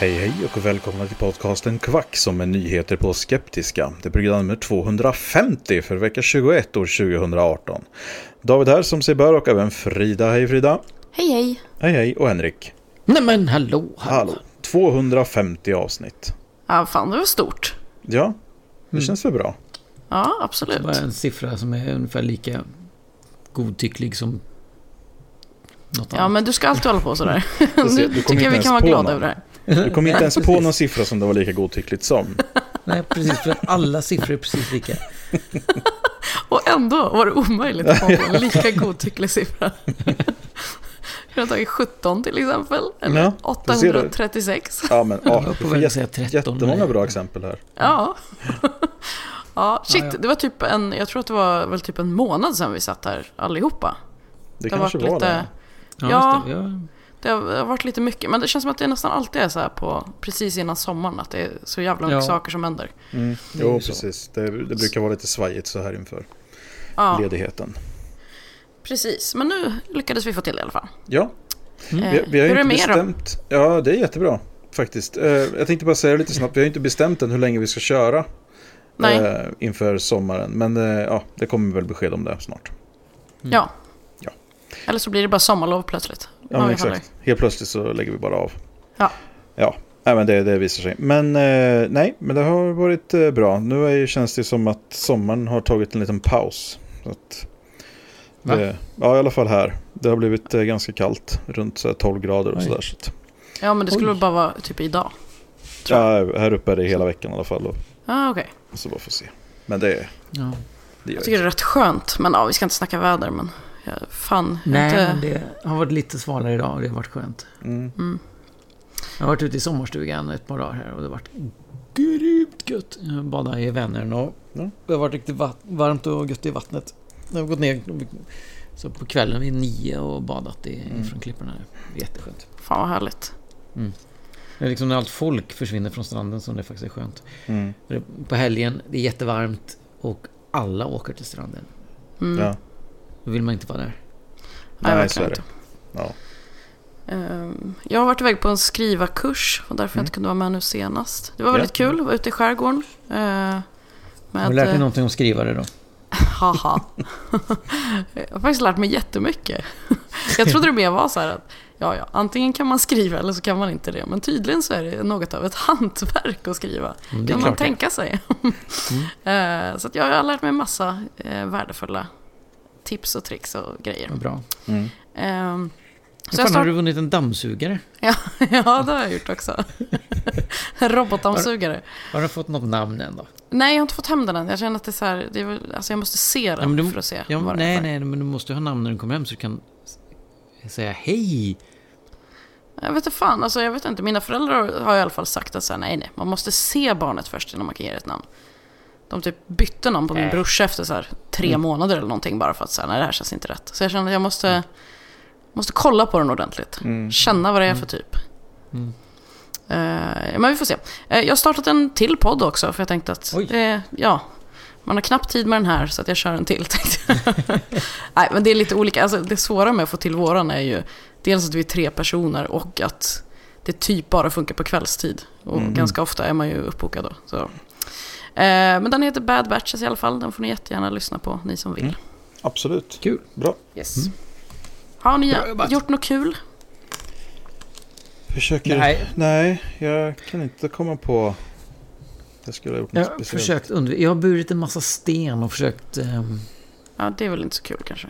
Hej hej och välkomna till podcasten Kvack som är nyheter på Skeptiska. Det är program nummer 250 för vecka 21 år 2018. David här som sig bör och även Frida. Hej Frida. Hej hej. Hej hej och Henrik. Nej men hallå, hallå. Hallå. 250 avsnitt. Ja, fan det var stort. Ja, det känns väl bra. Ja, Det absolut. var en siffra som är ungefär lika godtycklig som något Ja, annat. men du ska alltid hålla på sådär. nu tycker jag vi kan vara glada över det här. Du kom inte ens på någon siffra som det var lika godtyckligt som. Nej, precis. För att alla siffror är precis lika. Och ändå var det omöjligt att komma på en lika godtycklig siffra. Jag har tagit 17 till exempel. Eller Ja, du ser det. 836. Ja men ja, Jag på väg att jätte, säga 13. jättemånga bra exempel här. Ja. Ja, shit. Ja, ja. Det var typ en, jag tror att det var väl typ en månad sedan vi satt här allihopa. Det, Det kanske varit var lite, det. Ja, Ja. Det. Har det har varit lite mycket. Men det känns som att det nästan alltid är så här på precis innan sommaren. Att det är så jävla mycket Ja. saker som händer. Mm. Jo, precis. Det, det brukar vara lite svajigt så här inför Ja, ledigheten. precis. Men nu lyckades vi få till det i alla fall. Ja, Mm. vi, vi har Hur är inte det med er då? bestämt. Ja, det är jättebra faktiskt. Eh, jag tänkte bara säga lite snabbt. Vi har ju inte bestämt än hur länge vi ska köra Nej. eh, inför sommaren. Men eh, ja, det kommer väl besked om det snart. Ja. Ja. Eller så blir det bara sommarlov plötsligt. Ja, men aldrig. exakt. Helt plötsligt så lägger vi bara av. Ja. Ja, nej, men det, det visar sig. Men eh, nej, men det har varit eh, bra. Nu är, ju- känns det som att sommaren har tagit en liten paus. Så att, det, ja, i alla fall här. Det har blivit eh, ganska kallt. Runt så här, 12 grader och sådär. Så Ja, men det skulle Oj. bara vara typ idag. Ja, här uppe är det hela veckan i alla fall. Ja, okej. så bara får se. Men det, Ja. det gör Jag tycker det är rätt skönt. Men ja, vi ska inte snacka väder. Men ja, fan. Nej, inte... men det har varit lite svalare idag och det har varit skönt. Mm. Mm. Jag har varit ute i sommarstugan ett par dagar här och det har varit grymt gött. Jag badade i Vänern och Ja. det har varit riktigt va- varmt och gött i vattnet. Jag har gått ner så på kvällen vid nio och badat i, Mm. från klipporna. Jätteskönt. Fan vad härligt. Det är liksom när allt folk försvinner från stranden som det faktiskt är skönt. Mm. På helgen, det är jättevarmt och alla åker till stranden. Mm. Ja. Då vill man inte vara där. Nej, Nej, så verkligen är det. inte. Ja. Ehm, Jag har varit iväg på en skrivarkurs och därför jag inte kunde vara med nu senast. Det var väldigt Mm. Ja. kul att vara ute i skärgården. eh, Har Med, du lärt dig eh, någonting om skrivare då? Haha. jag har faktiskt lärt mig jättemycket. jag trodde det mer var så här att ja, ja, antingen kan man skriva eller så kan man inte det. Men tydligen så är det något av ett hantverk att skriva. Mm, det är kan man tänka sig. Eh, så att jag har lärt mig massa värdefulla tips och tricks och grejer. Bra. Mm. Hur så jag fan har start... du vunnit en dammsugare? ja, ja, det har jag gjort också. En robotdammsugare. Har du fått något namn än då? Nej, jag har inte fått hem den än. Jag känner att det är så här, det är, alltså jag måste se den Ja, du- för att se Ja, vad det nej, nej, men du måste ju ha namn när du kommer hem så du kan säga hej. Jag vet inte fan, alltså jag vet inte. Mina föräldrar har i alla fall sagt att så här, nej, nej, man måste se barnet först innan man kan ge det ett namn. De typ bytte namn på min brorsa efter så här, tre Mm. månader eller någonting bara för att säga nej det här känns inte rätt. Så jag känner att jag måste, måste kolla på den ordentligt. Mm. Känna vad det är för typ. Mm. Eh, men vi får se. Eh, jag har startat en till podd också för jag tänkte att det, ja, man har knappt tid med den här så att jag kör en till. Nej, men det är lite olika. Alltså, det svåra med att få till våran är ju dels att vi är tre personer och att det typ bara funkar på kvällstid. Och Mm. ganska ofta är man ju uppbokad då. Så. Eh, men den heter Bad Batches i alla fall. Den får ni jättegärna lyssna på, ni som vill. Mm. Absolut. Kul. Bra. Yes. Har ni Bra gjort något kul? Försöker... Nej. Nej, jag kan inte komma på... Jag skulle ha gjort Jag något har speciellt. försökt undvika. Jag har burit en massa sten och försökt... ehm, Ja, det är väl inte så kul kanske.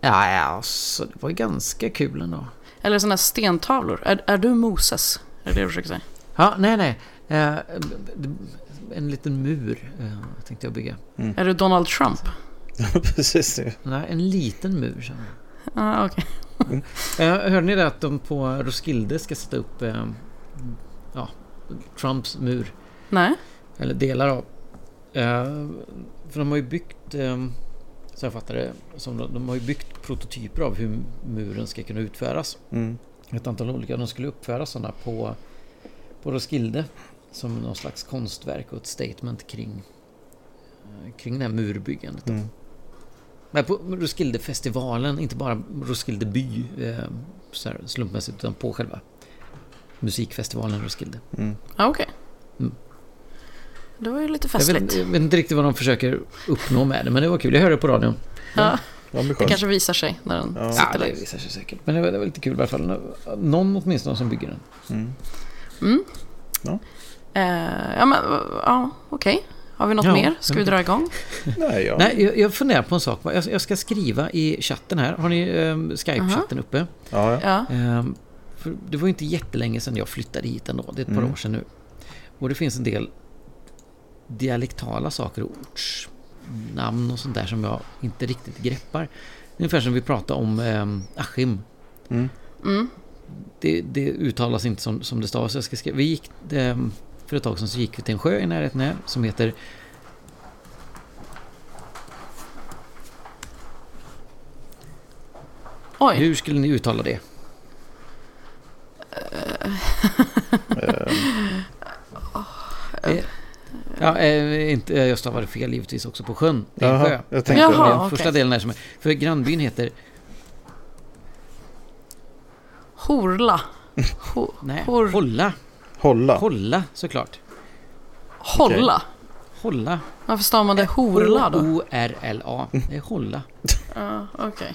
ja, ja, så det var ju ganska kul ändå. Eller sådana här stentavlor. Är, är du Moses? Är det det du försöker säga? Ja, nej, nej. Eh, en liten mur eh, tänkte jag bygga. Är du Donald Trump? Precis det. Nej, en liten mur. Så. Ja, okej. Eh, hörde ni det att de på Roskilde ska sätta upp eh, ja, Trumps mur? Nej. Eller delar av. Eh, för de har ju byggt, eh, så jag fattar det, som de, de har ju byggt prototyper av hur muren ska kunna utföras. Mm. Ett antal olika. De skulle uppföra sådana på, på Roskilde. Som någon slags konstverk och ett statement kring, eh, kring det här murbyggandet. Mm. Men på Roskildefestivalen, inte bara Roskilde by eh, så här slumpmässigt, utan på själva musikfestivalen Roskilde. Mm. Ja, okej. Mm. Det var ju lite Jag vet, festligt. jag vet inte riktigt vad de försöker uppnå med det, men det var kul. Jag hörde det på radion. Ja, Det var det kanske visar sig när den Ja. sitter Ja, det där. visar sig säkert. Men det var, det var lite kul i alla fall. Någon åtminstone som bygger den. Mm. Mm. Ja. Eh, ja, men ja, okej. Har vi något Ja, mer? Ska vi dra igång? Nej, ja. Nej, jag, jag funderar på en sak. Jag, jag ska skriva i chatten här. Har ni eh, Skype-chatten uppe? Ja, ja. Ja. För det var ju inte jättelänge sedan jag flyttade hit ändå. Det är ett par Mm. år sedan nu. Och det finns en del dialektala saker och ortsnamn och sånt där som jag inte riktigt greppar. Ungefär som vi pratade om um, Askim. Mm. Mm. Det, det uttalas inte som, som det stavas. Jag ska skriva. Vi gick, ehm, för ett tag sedan så gick vi till en sjö i närheten här som heter Oj, Hur skulle ni uttala det? Eh, Ja, eh, inte, jag stavade fel givetvis också på sjön. Det är en sjö. jag tänkte... Jaha. Den okej. första delen är som är, För grannbyn heter... Horla. Ho, Nej, Hor- Hålla. Hålla. Hålla såklart. Hålla. Hålla. Varför stavar man det horla då? O-R-L-A. Det är hålla. Ja, okej.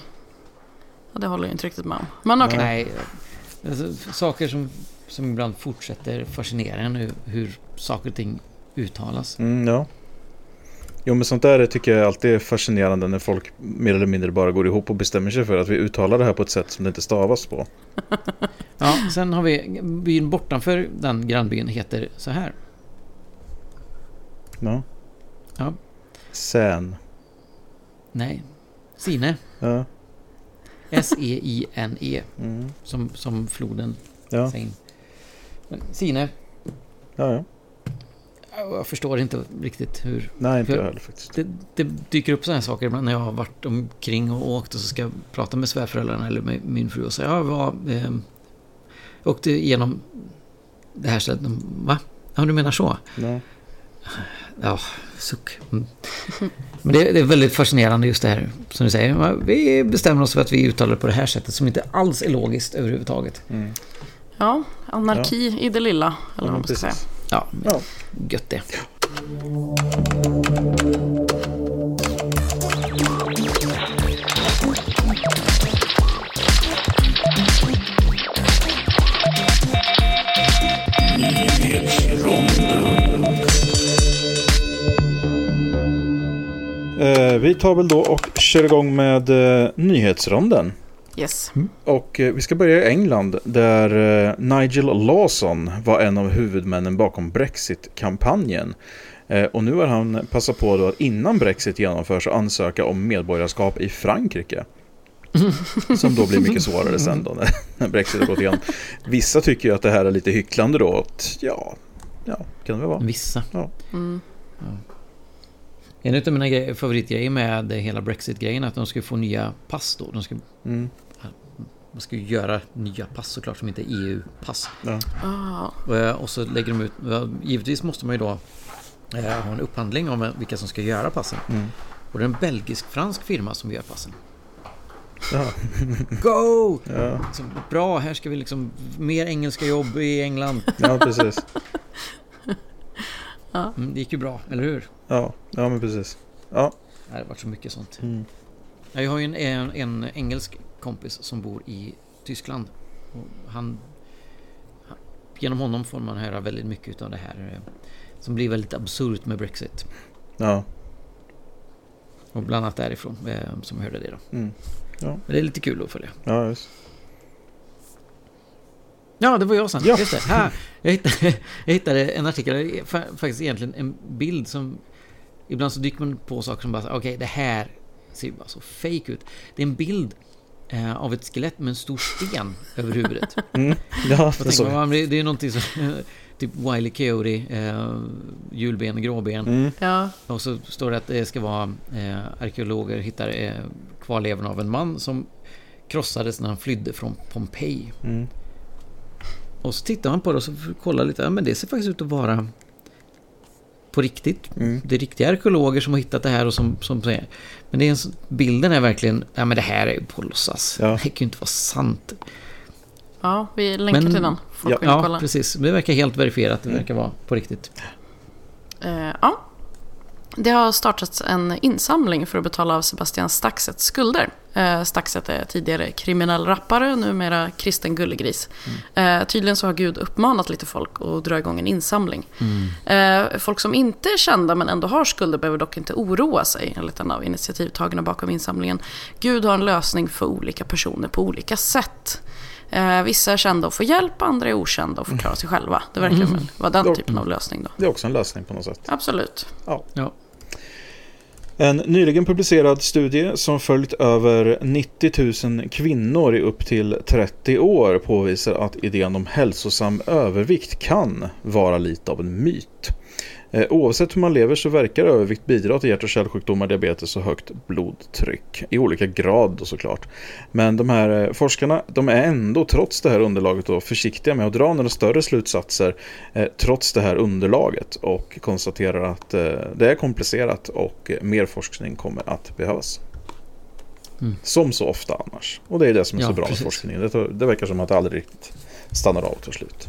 Ja, det håller jag inte riktigt med om. Men okej. Nej, alltså, saker som, som ibland fortsätter fascinera en hur, hur saker och ting uttalas. Mm, ja. Jo men sånt där tycker jag alltid är fascinerande när folk mer eller mindre bara går ihop och bestämmer sig för att vi uttalar det här på ett sätt som det inte stavas på. Ja, sen har vi byn bortanför den grannbyn heter så här. Ja. Ja. Sän. Nej, Sine. Ja. S-E-I-N-E. Mm. Som, som floden Ja. Sine, ja, ja. Jag förstår inte riktigt hur... Nej, inte jag heller faktiskt. Det, det dyker upp sådana här saker ibland när jag har varit omkring och åkt och så ska jag prata med svärföräldrarna eller med min fru och säga ja, vad... Eh, jag åkte igenom det här stället. Va? Ja, du menar så? Ja. Ja, suck. Mm. Men det, det är väldigt fascinerande just det här som du säger. Vi bestämmer oss för att vi uttalar det på det här sättet som inte alls är logiskt överhuvudtaget. Mm. Ja, anarki i det lilla. Eller vad man ska säga. Ja, Ja. gött det. Eh, vi tar väl då och kör igång med eh, nyhetsronden. Yes. Och eh, vi ska börja i England där eh, Nigel Lawson var en av huvudmännen bakom Brexit-kampanjen. Eh, och nu har han passat på då att innan Brexit genomförs att ansöka om medborgarskap i Frankrike. Som då blir mycket svårare sen då när, när Brexit har gått igenom. Vissa tycker ju att det här är lite hycklande då. Att, ja, ja, kan det väl vara. Vissa. Mm. En av mina gre- favoritgrejer med hela Brexit-grejen är att de ska få nya pass då. De ska, Mm, de ska ju göra nya pass såklart som inte är EU-pass. ja. Ah, Och, eh, och så lägger de ut, givetvis måste man ju då eh, ha en upphandling om vilka som ska göra passen. Mm. Och det är en belgisk-fransk firma som gör passen. Ja. Go! Ja, Så, bra, här ska vi liksom... Mer engelska jobb i England. ja precis. Mm, det gick ju bra, eller hur? Ja, ja men precis. Ja. Det har varit så mycket sånt. Mm. Ja, Jag har ju en, en, en engelsk kompis som bor i Tyskland. Och han, genom honom får man höra väldigt mycket av det här eh, som blir väldigt absurt med Brexit. Ja. Och bland annat därifrån eh, som hörde det då. Mm. Men det är lite kul att följa. Ja, just. Ja, det var jag sen. Ja. Just det. Här, jag, hittade, jag hittade en artikel, faktiskt egentligen en bild som... Ibland så dyker man på saker som bara, okej, det här ser ju bara så fake ut. Det är en bild eh, av ett skelett med en stor sten över huvudet. Mm. Ja, Jag det tänker, man, det det är någonting som... typ Wiley Coyote, eh, hjulben, gråben. Mm. Ja, Och så står det att det ska vara eh, arkeologer hittar eh, kvarlevorn av en man som krossades när han flydde från Pompeji. Mm. Och så tittar man på det och så kollar lite. Ja, men det ser faktiskt ut att vara på riktigt. Mm. Det är riktiga arkeologer som har hittat det här och som, som säger. Men det är en, bilden är verkligen, ja men det här är ju på låtsas. Ja. Det kan ju inte vara sant. ja vi länkar Men- till den. Folk Ja. vill Ja, kolla. precis. Det verkar helt verifierat. Det Mm. verkar vara på riktigt. Eh, ja. Det har startats en insamling för att betala av Sebastian Staxets skulder. Eh, Staxet är tidigare kriminell rappare, numera kristen gullegris. Eh, tydligen så har Gud uppmanat lite folk att dra igång en insamling. Eh, folk som inte är kända men ändå har skulder behöver dock inte oroa sig, enligt en av initiativtagarna bakom insamlingen. Gud har en lösning för olika personer på olika sätt. Eh, vissa är kända och får hjälp, andra är okända och får klara sig själva. Det verkar väl vara den Mm. typen av lösning då. Det är också en lösning på något sätt. Absolut. Ja. En nyligen publicerad studie som följt över 90 000 kvinnor i upp till 30 år påvisar att idén om hälsosam övervikt kan vara lite av en myt. Eh, Oavsett hur man lever så verkar övervikt bidra till hjärt- och kärlsjukdomar, diabetes och högt blodtryck. I olika grad då såklart. Men de här eh, forskarna de är ändå trots det här underlaget då, försiktiga med att dra några större slutsatser eh, trots det här underlaget och konstaterar att eh, det är komplicerat och mer forskning kommer att behövas. Mm. Som så ofta annars. Och det är det som är Ja, så bra precis. med forskningen. Det, det verkar som att det aldrig riktigt stannar av tar slut.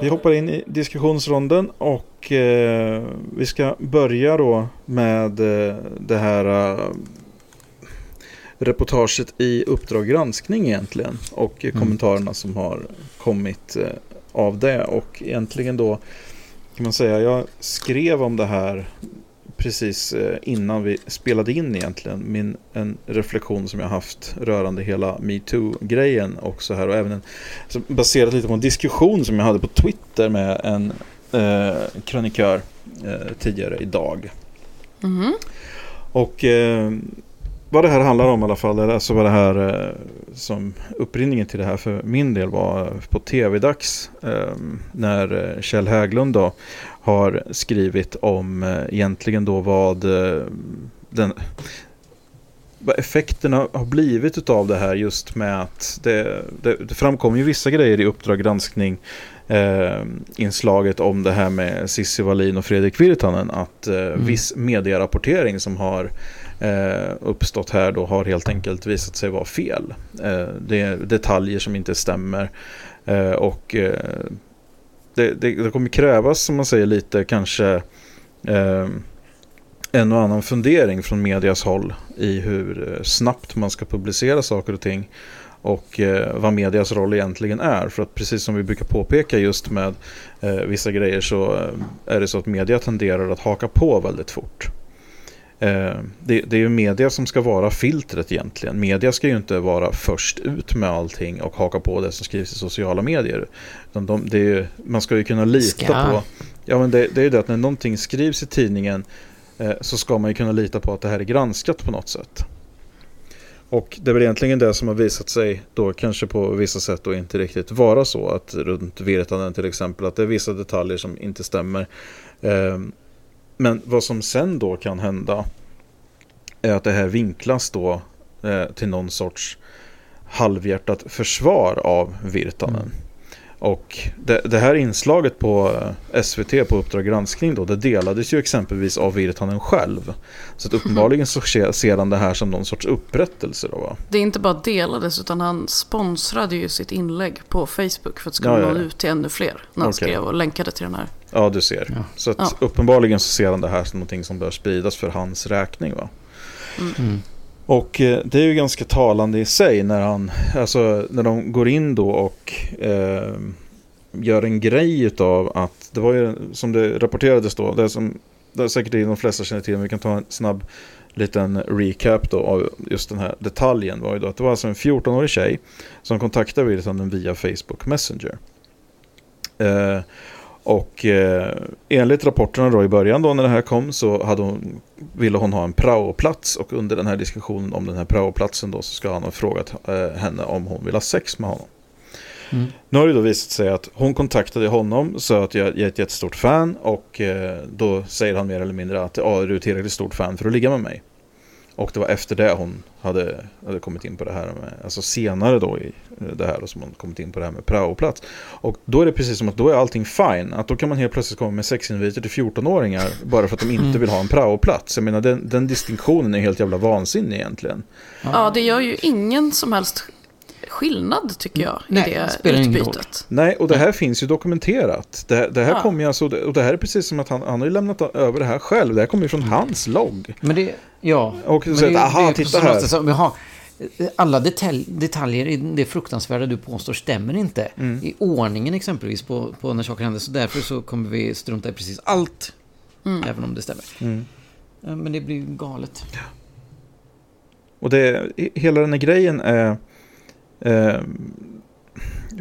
Vi hoppar in i diskussionsronden och eh, vi ska börja då med eh, det här eh, reportaget i Uppdrag granskning egentligen och Mm. kommentarerna som har kommit eh, av det och egentligen då kan man säga jag skrev om det här precis eh, innan vi spelade in egentligen min en reflektion som jag haft rörande hela metoo-grejen också här och även en, baserat lite på en diskussion som jag hade på Twitter med en eh, krönikör eh, tidigare idag. Mhm. Och eh, vad det här handlar om i alla fall, alltså vad det här eh, som upprinningen till det här för min del var på tv-dags eh, när eh, Kjell Häglund då har skrivit om eh, egentligen då vad den vad effekterna har blivit utav det här just med att det, det, det framkom ju vissa grejer i Uppdrag granskning eh, inslaget om det här med Cissi Wallin och Fredrik Virtanen att eh, viss medierapportering som har eh, uppstått här då har helt enkelt visat sig vara fel. Eh, det är detaljer som inte stämmer eh, och eh, det, det, det kommer krävas som man säger lite kanske eh, en och annan fundering från medias håll i hur eh, snabbt man ska publicera saker och ting och eh, vad medias roll egentligen är. För att precis som vi brukar påpeka just med eh, vissa grejer så eh, är det så att media tenderar att haka på väldigt fort. Eh, det, det är ju media som ska vara filtret egentligen. Media ska ju inte vara först ut med allting och haka på det som skrivs i sociala medier. De, ju, man ska ju kunna lita Ska. på... Ja men det, det är ju det att när någonting skrivs i tidningen eh, så ska man ju kunna lita på att det här är granskat på något sätt. Och det är väl egentligen det som har visat sig då kanske på vissa sätt då inte riktigt vara så att runt Virtanen till exempel att det är vissa detaljer som inte stämmer. Men vad som sen då kan hända är att det här vinklas då eh, till någon sorts halvhjärtat försvar av Virtanen. Mm. Och det, det, här inslaget på eh, SVT på Uppdrag granskning då, det delades ju exempelvis av Virtanen själv. Så att uppenbarligen så ser han det här som någon sorts upprättelse då va? Det är inte bara delades utan han sponsrade ju sitt inlägg på Facebook för att skulle ja, ja, nå ut till ännu fler. När han okay. skrev och länkade till den här. Ja, du ser. Ja. Så att uppenbarligen så ser han det här som någonting som bör spridas för hans räkning va? Mm. Mm. Och eh, det är ju ganska talande i sig när han, alltså när de går in då och eh, gör en grej av att det var ju som det rapporterades då, det som det är säkert de flesta känner till, men vi kan ta en snabb liten recap då av just den här detaljen var ju då att det var alltså en 14-årig tjej som kontaktade Wilson liksom via Facebook Messenger. Eh, och eh, enligt rapporterna då i början då när det här kom så hade hon, ville hon ha en praoplats och under den här diskussionen om den här praoplatsen då så ska han ha frågat eh, henne om hon vill ha sex med honom. Mm. Nu har det då visat sig att hon kontaktade honom så att jag, jag är ett jättestort fan och eh, då säger han mer eller mindre att ja, du är tillräckligt stort fan för att ligga med mig. Och det var efter det hon hade, hade kommit in på det här med, alltså senare då i det här som hon kommit in på det här med praoplats. Och då är det precis som att då är allting fine. Att då kan man helt plötsligt komma med sexinviter till 14-åringar bara för att de inte vill ha en praoplats. Jag menar den, den distinktionen är helt jävla vansinnig egentligen. Ja, det gör ju ingen som helst skillnad tycker jag i Nej, det utbytet. Nej, och det här finns ju dokumenterat. Det, det här ja. kommer ju alltså, och det här är precis som att han, han har ju lämnat över det här själv. Det här kommer ju från hans logg. Men det, ja. Och så att, aha, titta här. Så, vi har, alla detalj, detaljer i det fruktansvärda du påstår stämmer inte. Mm. I ordningen exempelvis på, på när saker händer. Så därför så kommer vi strunta i precis allt. Mm. Även om det stämmer. Mm. Men det blir galet. Ja. Och det, hela den här grejen är Eh,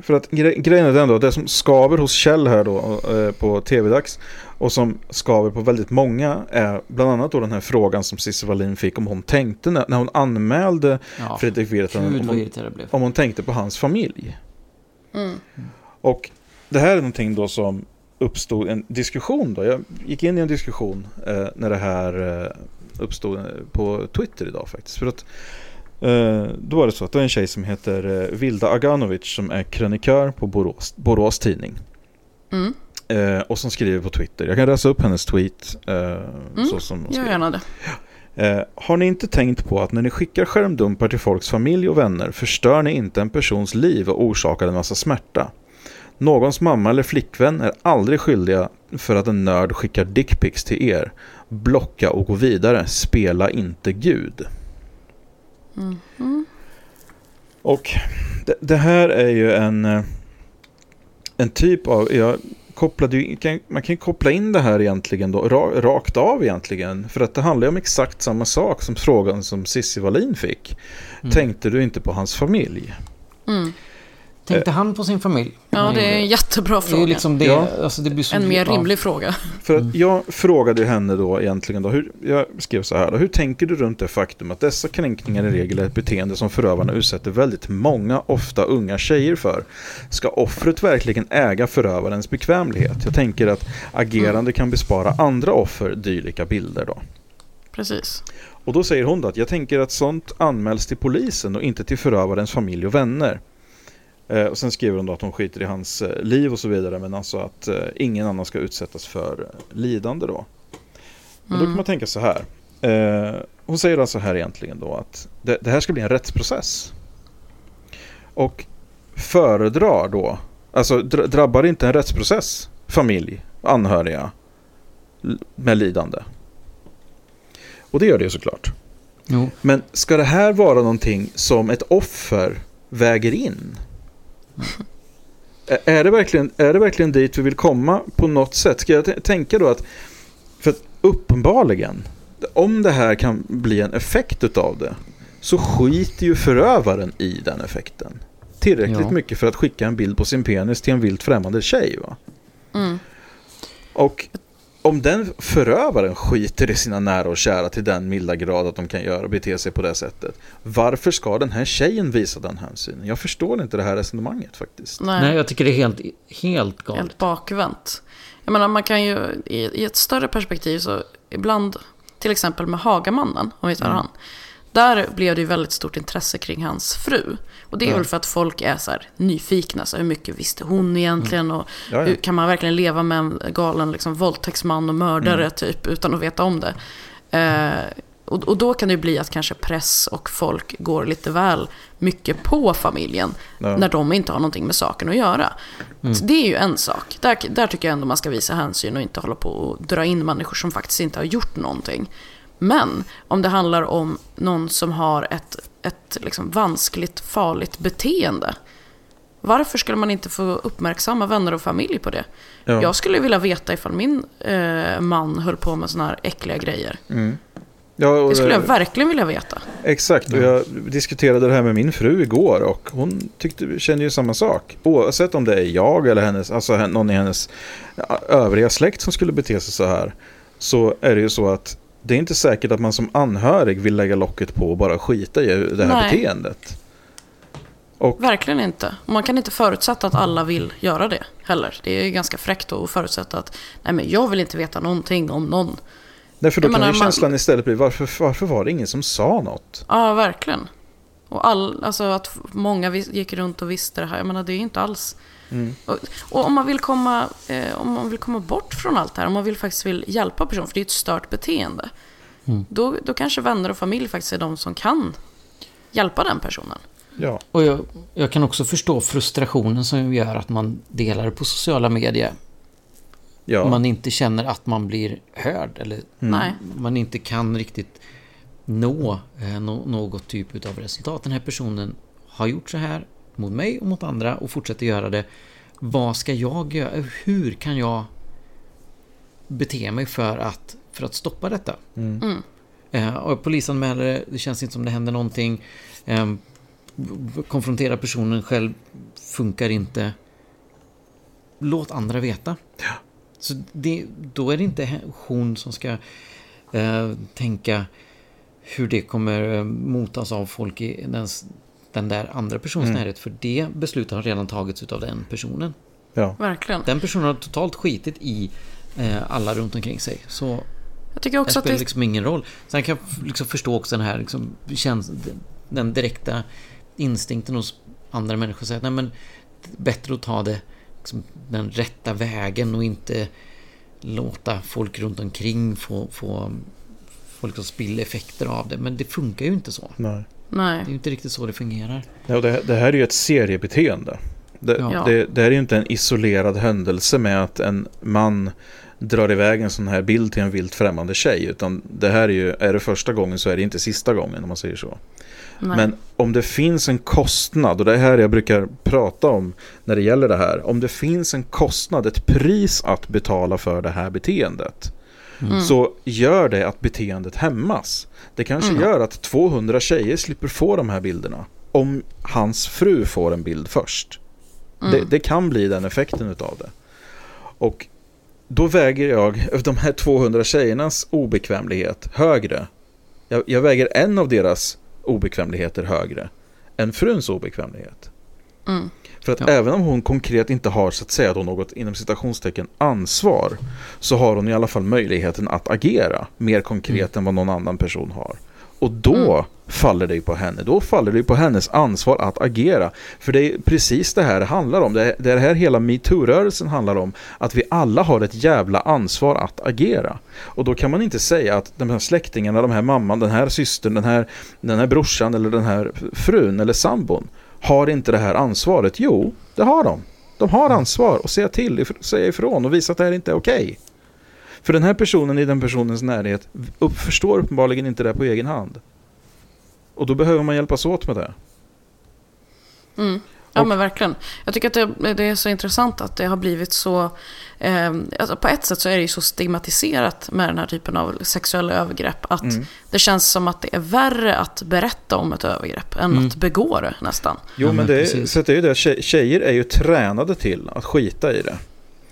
för att gre grejen är den då, det som skaver hos Kjell här då eh, på TV-dags och som skaver på väldigt många är bland annat då den här frågan som Cissi Wallin fick om hon tänkte när, när hon anmälde ja, Fredrik Virtanen om, hon, om hon tänkte på hans familj. Mm. Och det här är någonting då som uppstod en diskussion då. Jag gick in i en diskussion eh, när det här eh, uppstod på Twitter idag faktiskt. För att Eh, då var det så att det är en tjej som heter eh, Vilda Aganovic som är krönikör på Borås, Borås Tidning. Mm. Eh, och som skriver på Twitter. Jag kan läsa upp hennes tweet. mm. så som Gör gärna det. har ni inte tänkt på att när ni skickar skärmdumpar till folks familj och vänner förstör ni inte en persons liv och orsakar en massa smärta? Någons mamma eller flickvän är aldrig skyldiga för att en nörd skickar dickpics till er. Blocka och gå vidare. Spela inte Gud. Mm. Och det, det, här är ju en, eh, en typ av, jag kopplade ju, man kan ju koppla in det här egentligen då, rakt av egentligen. För att det handlar ju om exakt samma sak som frågan som Cissi Wallin fick. Mm. Tänkte du inte på hans familj? Mm. Tänkte han på sin familj? Ja, det är en jättebra fråga. Det är liksom det, ja. alltså det blir så, en mer rimlig ja. fråga. För att jag frågade henne då egentligen, då, hur, jag skrev så här, då, hur tänker du runt det faktum att dessa kränkningar i regel är ett beteende som förövarna utsätter väldigt många, ofta unga tjejer för? Ska offret verkligen äga förövarens bekvämlighet? Jag tänker att agerande mm. kan bespara andra offer dylika bilder då. Precis. Och då säger hon då att jag tänker att sånt anmäls till polisen och inte till förövarens familj och vänner. Eh, och sen skriver hon då att hon skiter i hans eh, liv och så vidare. Men alltså att eh, ingen annan ska utsättas för lidande då. Men mm. då kan man tänka så här. hon säger alltså här egentligen då att det, det här ska bli en rättsprocess. Och föredrar då, alltså drabbar inte en rättsprocess familj, anhöriga med lidande? Och det gör det ju såklart. Jo. Men ska det här vara någonting som ett offer väger in? Är det, verkligen, är det verkligen dit vi vill komma på något sätt? Ska jag tänka då att, för att uppenbarligen, om det här kan bli en effekt utav det, så skiter ju förövaren i den effekten. Tillräckligt ja. mycket för att skicka en bild på sin penis till en vilt främmande tjej. Va? Mm. Och om den förövaren skiter i sina nära och kära till den milda grad att de kan göra bete sig på det sättet. Varför ska den här tjejen visa den hänsynen? Jag förstår inte det här resonemanget faktiskt. Nej, Nej jag tycker det är helt, helt galet. Helt bakvänt. Jag menar, man kan ju i, i ett större perspektiv så ibland, till exempel med Hagamannen, om vi tar mm. han. Där blev det ju väldigt stort intresse kring hans fru. Och det är Ja. väl för att folk är så nyfikna. Så hur mycket visste hon egentligen? Och Ja, ja. hur, kan man verkligen leva med en galen liksom, våldtäktsman och mördare Mm. typ utan att veta om det? Eh, och, och då kan det ju bli att kanske press och folk går lite väl mycket på familjen när de inte har någonting med saken att göra. Så det är ju en sak. Där, där tycker jag ändå man ska visa hänsyn och inte hålla på och dra in människor som faktiskt inte har gjort någonting. Men om det handlar om någon som har ett, ett liksom vanskligt, farligt beteende. Varför skulle man inte få uppmärksamma vänner och familj på det? Ja. Jag skulle vilja veta ifall min eh, man höll på med såna här äckliga grejer. Ja, och, Det skulle jag verkligen vilja veta. Exakt, och jag diskuterade det här med min fru igår och hon tyckte, kände ju samma sak. Oavsett om det är jag eller hennes, alltså någon i hennes ja, övriga släkt som skulle bete sig så här. Så är det ju så att det är inte säkert att man som anhörig vill lägga locket på och bara skita i det här Nej. beteendet. Och Verkligen inte. Man kan inte förutsätta att alla vill göra det heller. Det är ju ganska fräckt att förutsätta att nej men jag vill inte veta någonting om någon. därför då Jag kan menar, ju man- känslan istället bli varför, varför var det ingen som sa något? Ja, verkligen. Och all, alltså att många gick runt och visste det här. Jag menar, det är ju inte alls... Och, och om, man vill komma, eh, om man vill komma bort från allt det här, om man vill faktiskt vill hjälpa personen, för det är ju ett stört beteende. Då, då kanske vänner och familj faktiskt är de som kan hjälpa den personen. Ja, Och jag, jag kan också förstå frustrationen som gör att man delar på sociala medier. ja. Om man inte känner att man blir hörd eller Nej. man inte kan riktigt nå eh, nå, något typ av resultat. Den här personen har gjort så här mot mig och mot andra och fortsätter göra det. Vad ska jag göra? Hur kan jag bete mig för att, för att stoppa detta? Mm. Eh, och polisanmäler det, det känns inte som det händer någonting. Eh, konfrontera personen själv funkar inte. Låt andra veta. Så det, då är det inte hon som ska eh, tänka hur det kommer eh, motas av folk i den, den där andra personens Mm. närhet. För det beslutet har redan tagits av den personen. ja. Verkligen. Den personen har totalt skitit i eh, alla runt omkring sig. Så Jag tycker det också att spelar det... liksom ingen roll. Sen kan jag liksom förstå också den här liksom, den direkta instinkten hos andra människor att säga att nej men det är bättre att ta det liksom, den rätta vägen och inte låta folk runt omkring få, få, få liksom spilleffekter av det. Men det funkar ju inte så. Nej. Nej. Det är ju inte riktigt så det fungerar. Ja, och det, det här är ju ett seriebeteende. Det, Ja. det, det här är ju inte en isolerad händelse med att en man drar iväg en sån här bild till en vilt främmande tjej. Utan det här är ju, är det första gången så är det inte sista gången om man säger så. Nej. Men om det finns en kostnad, och det är här jag brukar prata om när det gäller det här. Om det finns en kostnad, ett pris att betala för det här beteendet. Mm. Så gör det att beteendet hämmas. Det kanske Mm. gör att 200 tjejer slipper få de här bilderna. Om hans fru får en bild först. Mm. Det, det kan bli den effekten utav det. Och då väger jag de här 200 tjejernas obekvämlighet högre. Jag, jag väger en av deras obekvämligheter högre än fruns obekvämlighet. Mm. För att Ja. även om hon konkret inte har så att säga då något inom citationstecken ansvar så har hon i alla fall möjligheten att agera mer konkret än vad någon annan person har. Och då Mm. faller det ju på henne. Då faller det ju på hennes ansvar att agera. För det är precis det här det handlar om. Det är det är det här hela metoo-rörelsen handlar om. Att vi alla har ett jävla ansvar att agera. Och då kan man inte säga att de här släktingarna, de här mamman, den här systern, den här, den här brorsan eller den här frun eller sambon har inte det här ansvaret. Jo, det har de. De har ansvar att säga till, säga ifrån och visa att det här inte är okej. För den här personen i den personens närhet upp, förstår uppenbarligen inte det på egen hand. Och då behöver man hjälpas åt med det. Mm. Ja men verkligen. Jag tycker att det, det är så intressant att det har blivit så... Eh, alltså på ett sätt så är det ju så stigmatiserat med den här typen av sexuella övergrepp. Att Mm. det känns som att det är värre att berätta om ett övergrepp än Mm. att begå det nästan. Jo, men men det är, så det är ju det. Tje- Tjejer är ju tränade till att skita i det.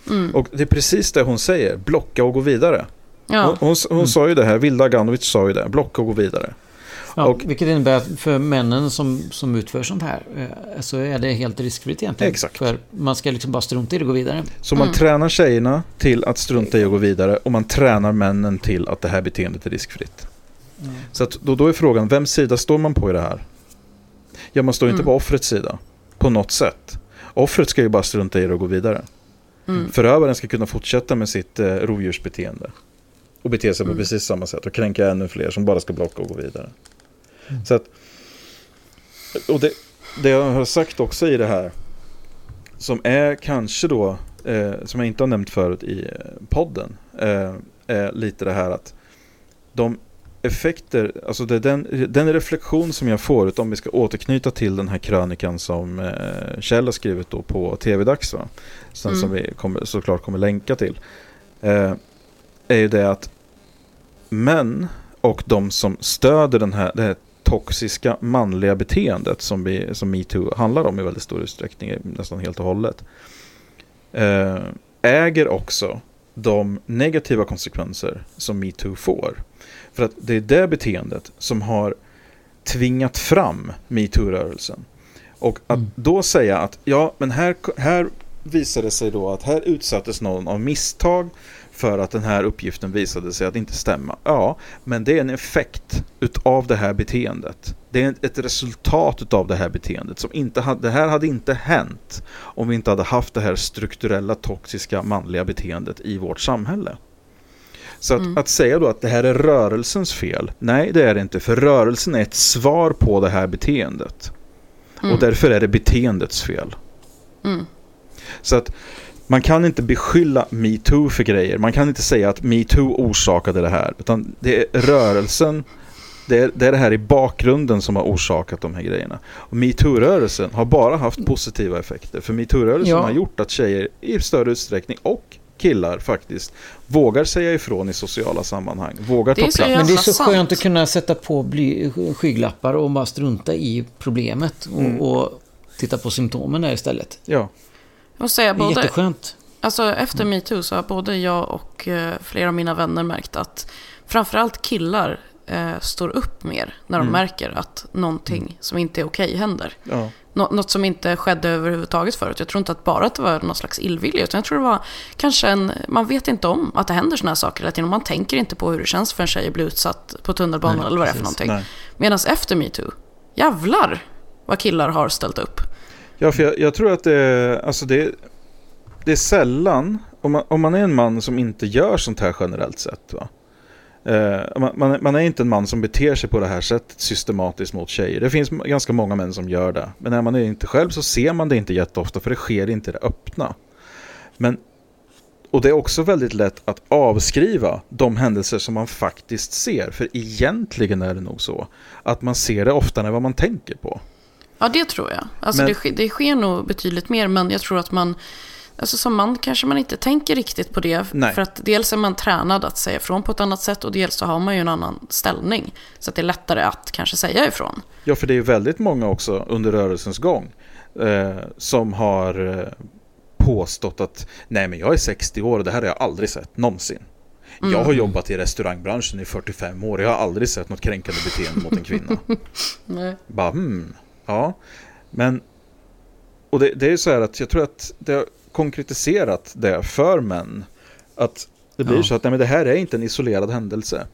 Mm. Och det är precis det hon säger. Blocka och gå vidare. Ja. Hon, hon, hon Mm. sa ju det här. Vilda Aganovic sa ju det. Blocka och gå vidare. Ja, Och- vilket innebär att för männen som, som utför sånt här eh, så är det helt riskfritt egentligen. Exakt. För man ska liksom bara strunta i det och gå vidare. Så man Mm. tränar tjejerna till att strunta i att gå vidare. Och man tränar männen till att det här beteendet är riskfritt. Så att då, då är frågan, vems sida står man på i det här? Ja, man står inte Mm. på offrets sida. På något sätt. Offret ska ju bara strunta i det och gå vidare. Mm. Förövaren ska kunna fortsätta med sitt eh, rovdjursbeteende. Och bete sig på Mm. precis samma sätt. Och kränka ännu fler som bara ska blocka och gå vidare. Så att, och det, det jag har sagt också i det här. Som är kanske då, eh, som jag inte har nämnt förut i eh, podden. Eh, är lite det här att de effekter, alltså det är den, den reflektion som jag får, om vi ska återknyta till den här krönikan som eh, Kjell har skrivit då på TV-dags, va? Sen Mm. som vi kommer, såklart kommer länka till, eh, är ju det att män och de som stöder den här, det här toxiska manliga beteendet som, vi, som metoo handlar om i väldigt stor utsträckning, nästan helt och hållet, eh, äger också de negativa konsekvenser som metoo får. För att det är det beteendet som har tvingat fram metoo-rörelsen. Och att Mm. då säga att ja, men här, här visade det sig då att här utsattes någon av misstag för att den här uppgiften visade sig att inte stämma. Ja, men det är en effekt utav det här beteendet. Det är ett resultat utav det här beteendet. Som inte hade, det här hade inte hänt om vi inte hade haft det här strukturella toxiska manliga beteendet i vårt samhälle. Så att, Mm. att säga då att det här är rörelsens fel, nej det är det inte. För rörelsen är ett svar på det här beteendet. Mm. Och därför är det beteendets fel. Mm. Så att man kan inte beskylla metoo för grejer. Man kan inte säga att metoo orsakade det här. Utan det är rörelsen, det är, det är det här i bakgrunden som har orsakat de här grejerna. Och metoo-rörelsen har bara haft positiva effekter. För metoo-rörelsen Ja. har gjort att tjejer i större utsträckning och killar faktiskt vågar säga ifrån i sociala sammanhang. Vågar Det är ta så plats. Men det är så sant. skönt att kunna sätta på bly, skygglappar och bara strunta i problemet och, Mm. och titta på symptomen där istället. Ja, måste säga, både, jätteskönt. alltså, efter metoo så har både jag och eh, flera av mina vänner märkt att framförallt killar eh, står upp mer när de Mm. märker att någonting som inte är okej händer. ja. Nå- något som inte skedde överhuvudtaget förut. Jag tror inte att bara att det var någon slags illvilja, utan jag tror det var kanske en... Man vet inte om att det händer såna här saker hela tiden. Man tänker inte på hur det känns för en tjej att bli utsatt på tunnelbanan Nej, eller vad det är för någonting. Medan efter metoo, jävlar vad killar har ställt upp. Ja, för jag, jag tror att det är, alltså det, det är sällan, om man, om man är en man som inte gör sånt här generellt sett. Va? Eh, man, man, är- man är inte en man som beter sig på det här sättet systematiskt mot tjejer. Det finns ganska många män som gör det. Men när man är inte själv så ser man det inte jätteofta för det sker inte i det öppna. Men, och det är också väldigt lätt att avskriva de händelser som man faktiskt ser. För egentligen är det nog så att man ser det oftare än vad man tänker på. Ja, det tror jag. Alltså, Men- det, sker, det sker nog betydligt mer, men jag tror att man... Alltså som man kanske man inte tänker riktigt på det. Nej. För att dels är man tränad att säga ifrån på ett annat sätt och dels så har man ju en annan ställning. Så att det är lättare att kanske säga ifrån. Ja, för det är väldigt många också under rörelsens gång eh, som har eh, påstått att nej men jag är 60 år och det här har jag aldrig sett någonsin. Jag har jobbat i restaurangbranschen i 45 år jag har aldrig sett något kränkande beteende mot en kvinna. Nej. Bara hmm, ja. Men, och det, det är ju så här att jag tror att det har konkretiserat det för män. Att det blir Ja. så att nej, men det här är inte en isolerad händelse.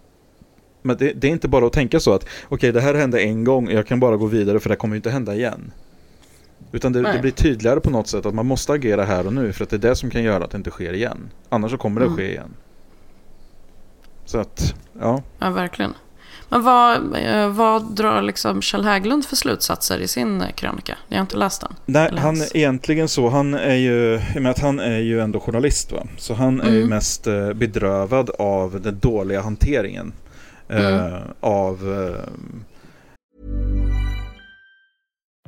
Men det, det är inte bara att tänka så att okej det här hände en gång, jag kan bara gå vidare för det kommer ju inte hända igen. Utan det, det blir tydligare på något sätt att man måste agera här och nu för att det är det som kan göra att det inte sker igen. Annars så kommer det Mm. ske igen. Så att, ja. Ja, verkligen. Men vad, eh, vad drar liksom Kjell Hägglund för slutsatser i sin eh, krönika? Jag har inte läst den. Nej, Eller han ens. egentligen så. Han är ju, i och med att han är ju ändå journalist va. Så han är ju Mm. mest eh, bedrövad av den dåliga hanteringen. Eh, Mm. av eh,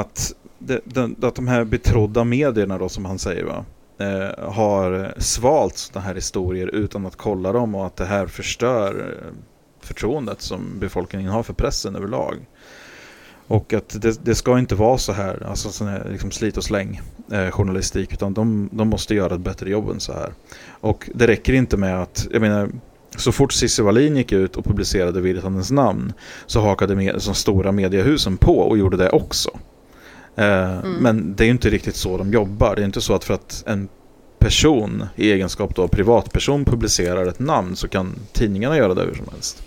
Att, det, den, att de här betrodda medierna då som han säger va, eh, har svalt sådana här historier utan att kolla dem och att det här förstör eh, förtroendet som befolkningen har för pressen överlag. Och att det, det ska inte vara så här, alltså sån här liksom slit och släng eh, journalistik, utan de, de måste göra ett bättre jobb än så här. Och det räcker inte med att, jag menar, så fort Cissi Wallin gick ut och publicerade Virtanens namn så hakade med, de stora mediehusen på och gjorde det också. Eh, mm. Men det är ju inte riktigt så de jobbar. Det är inte så att för att en person i egenskap då privatperson publicerar ett namn så kan tidningarna göra det hur som helst.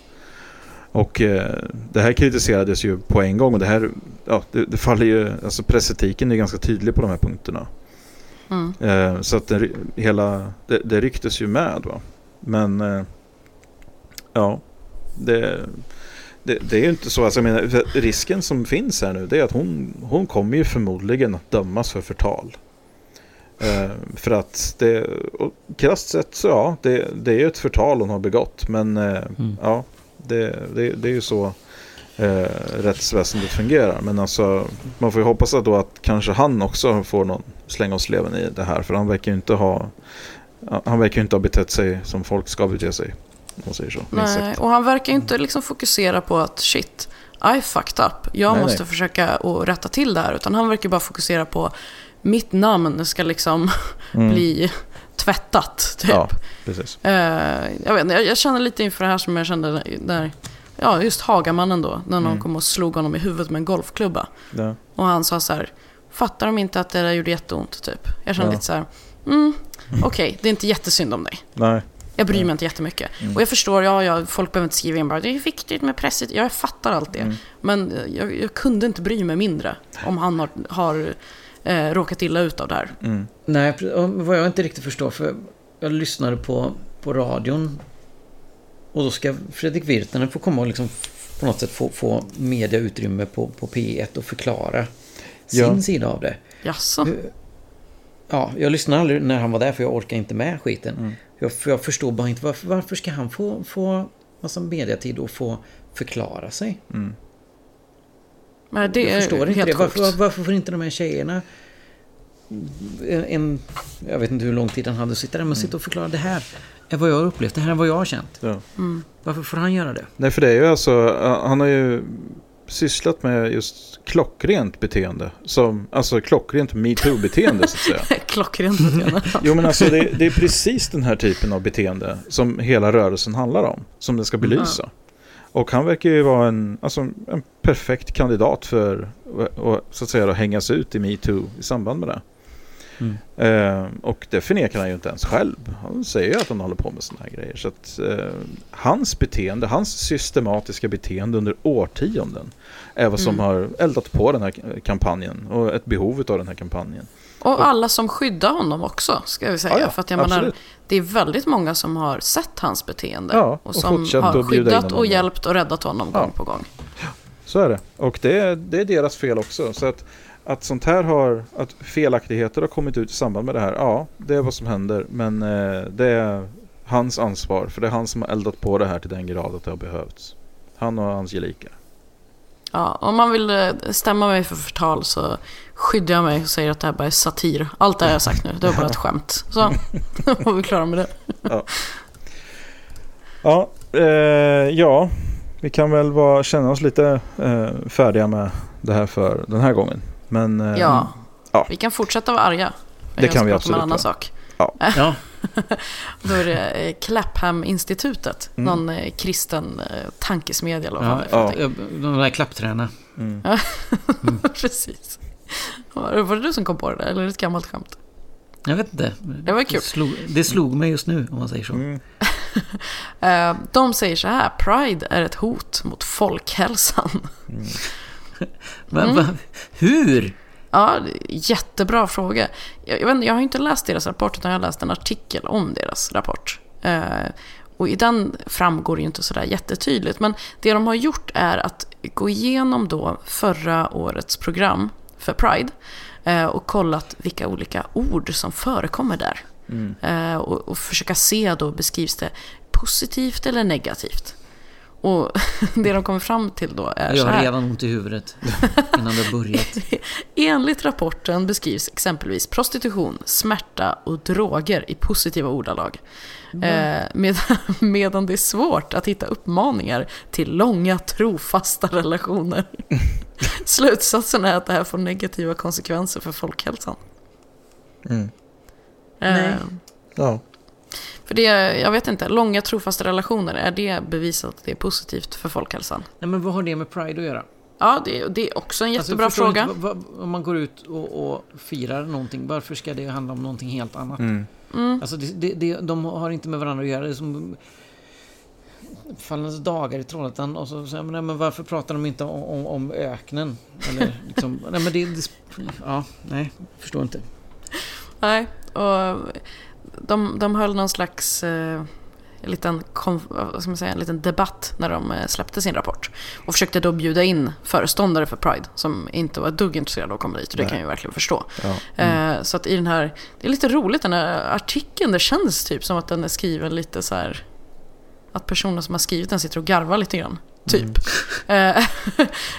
Och eh, det här kritiserades ju på en gång och det här, ja, det, det faller ju, alltså pressetiken är ganska tydlig på de här punkterna. Mm. Eh, så att det, hela, det, det ryktes ju med va. Men eh, ja, det, det, det, är ju inte så, alltså, jag menar, risken som finns här nu det är att hon, hon kommer ju förmodligen att dömas för förtal. Eh, för att det, krasst sett så ja, det, det är ju ett förtal hon har begått. Men eh, mm. ja, det, det, det är ju så eh, rättsväsendet fungerar. Men alltså, man får ju hoppas att då att kanske han också får någon släng av sleven i det här. För han verkar ju inte ha, han verkar ju inte ha betett sig som folk ska bete sig. Man säger så. Nej, och han verkar ju inte liksom fokusera på att shit, I fucked up. Jag nej, måste nej. försöka att rätta till det här. Utan han verkar bara fokusera på mitt namn ska liksom mm. bli tvättat. Typ. Ja, precis. Uh, jag, vet, jag, jag känner lite inför det här som jag kände när, ja, just Hagamannen då. När någon mm. kom och slog honom i huvudet med en golfklubba. Ja. Och han sa så här, fattar de inte att det där gjorde jätteont? Typ. Jag kände ja. lite så här, mm, okej, okay, det är inte jättesynd om dig. Nej. Jag bryr mig inte jättemycket. Mm. Och jag förstår, ja, ja, folk behöver inte skriva in bara det är viktigt med presset. Ja, jag fattar allt det. Mm. Men jag, jag, kunde inte bry mig mindre om han har, har eh, råkat illa ut av det här. Mm. Nej, vad jag inte riktigt förstår, för jag lyssnade på, på radion och då ska Fredrik Virtanen få komma och liksom på något sätt få, få mediautrymme på, på P1 och förklara sin ja. sida av det. Jaså? Ja, jag lyssnade aldrig när han var där för jag orkar inte med skiten. Mm. Jag, jag förstår bara inte varför, varför ska han få, få massa mediatid och få förklara sig? Mm. Men det jag förstår inte det. Varför, varför får inte de här tjejerna en, en, jag vet inte hur lång tid han hade att sitta där, men sitta och förklara det här är vad jag har upplevt, det här är vad jag har känt. Ja. Mm. Varför får han göra det? Nej, för det är ju alltså, han har ju sysslat med just klockrent beteende. Som, alltså klockrent metoo-beteende så att säga. klockrent beteende. jo men alltså det, det, är precis den här typen av beteende som hela rörelsen handlar om. Som den ska belysa. Mm. Och han verkar ju vara en, alltså, en perfekt kandidat för att så att säga, då, hängas ut i metoo i samband med det. Mm. Eh, och det förnekar han ju inte ens själv. Han säger ju att han håller på med sådana här grejer. Så att eh, hans beteende, hans systematiska beteende under årtionden är vad som mm. har eldat på den här kampanjen och ett behov av den här kampanjen. Och alla som skyddar honom också, ska vi säga. Ja, ja, för att jag menar, det är väldigt många som har sett hans beteende. Ja, och, och som har skyddat och hjälpt och räddat honom gång på gång. Så är det. Och det, det är deras fel också. Så att, att sånt här har, att felaktigheter har kommit ut i samband med det här, ja, det är vad som händer. Men eh, det är hans ansvar, för det är han som har eldat på det här till den grad att det har behövts. Han och hans gelikar. Ja, om man vill eh, stämma mig för förtal så skyddar jag mig och säger att det här bara är satir. Allt det har jag sagt nu, det var bara ett skämt. Så, då var vi klara med det. ja, ja, eh, ja, vi kan väl vara, känna oss lite eh, färdiga med det här för den här gången. Men, eh, ja, ja, vi kan fortsätta vara arga. Det kan vi absolut. En annan sak. Ja. ja. Då är det eh, Clapham-institutet. Mm. Någon eh, kristen tankesmedja eller vad ja, ja. De där klappträna. Mm. mm. Precis. Var det du som kom på det där, eller är det ett gammalt skämt? Jag vet inte. Det var kul. Det slog, det slog mig just nu, om man säger så. Eh, De säger så här, Pride är ett hot mot folkhälsan. Men, va, hur? Ja, jättebra fråga. Jag, jag, vet, jag har inte läst deras rapport, utan jag har läst en artikel om deras rapport. Eh, och i den framgår det ju inte sådär jättetydligt. Men det de har gjort är att gå igenom då förra årets program för Pride. Eh, och kollat vilka olika ord som förekommer där. Eh, och, och försöka se då, beskrivs det positivt eller negativt? Och det de kommer fram till då är Jag har redan ont i huvudet innan det har börjat. Enligt rapporten beskrivs exempelvis prostitution, smärta och droger i positiva ordalag. Eh, med, medan det är svårt att hitta uppmaningar till långa trofasta relationer. Slutsatsen är att det här får negativa konsekvenser för folkhälsan. Mm. Eh, Ja. För det, jag vet inte, långa trofasta relationer, är det bevisat att det är positivt för folkhälsan? Nej, men vad har det med Pride att göra? Ja, det, det är också en Alltså, jättebra förstår fråga. Inte, vad, vad, om man går ut och, och firar någonting, varför ska det handla om någonting helt annat? Mm. Alltså, det, det, det, de har inte med varandra att göra. Det är som Fallens dagar i Trollhättan och så säger man, nej, men varför pratar de inte om, om, om öknen? Eller liksom, nej men det, det... Ja, nej, förstår inte. Nej, och de, de höll någon slags eh, liten, man säga, en liten debatt när de eh, släppte sin rapport. Och försökte då bjuda in föreståndare för Pride som inte var ett dugg intresserade av att komma dit. Och det Nej. kan jag ju verkligen förstå. Ja. Eh, så att i den här, det är lite roligt den här artikeln, det känns typ som att den är skriven lite så här att personen som har skrivit den sitter och garvar lite grann. Typ. Eh,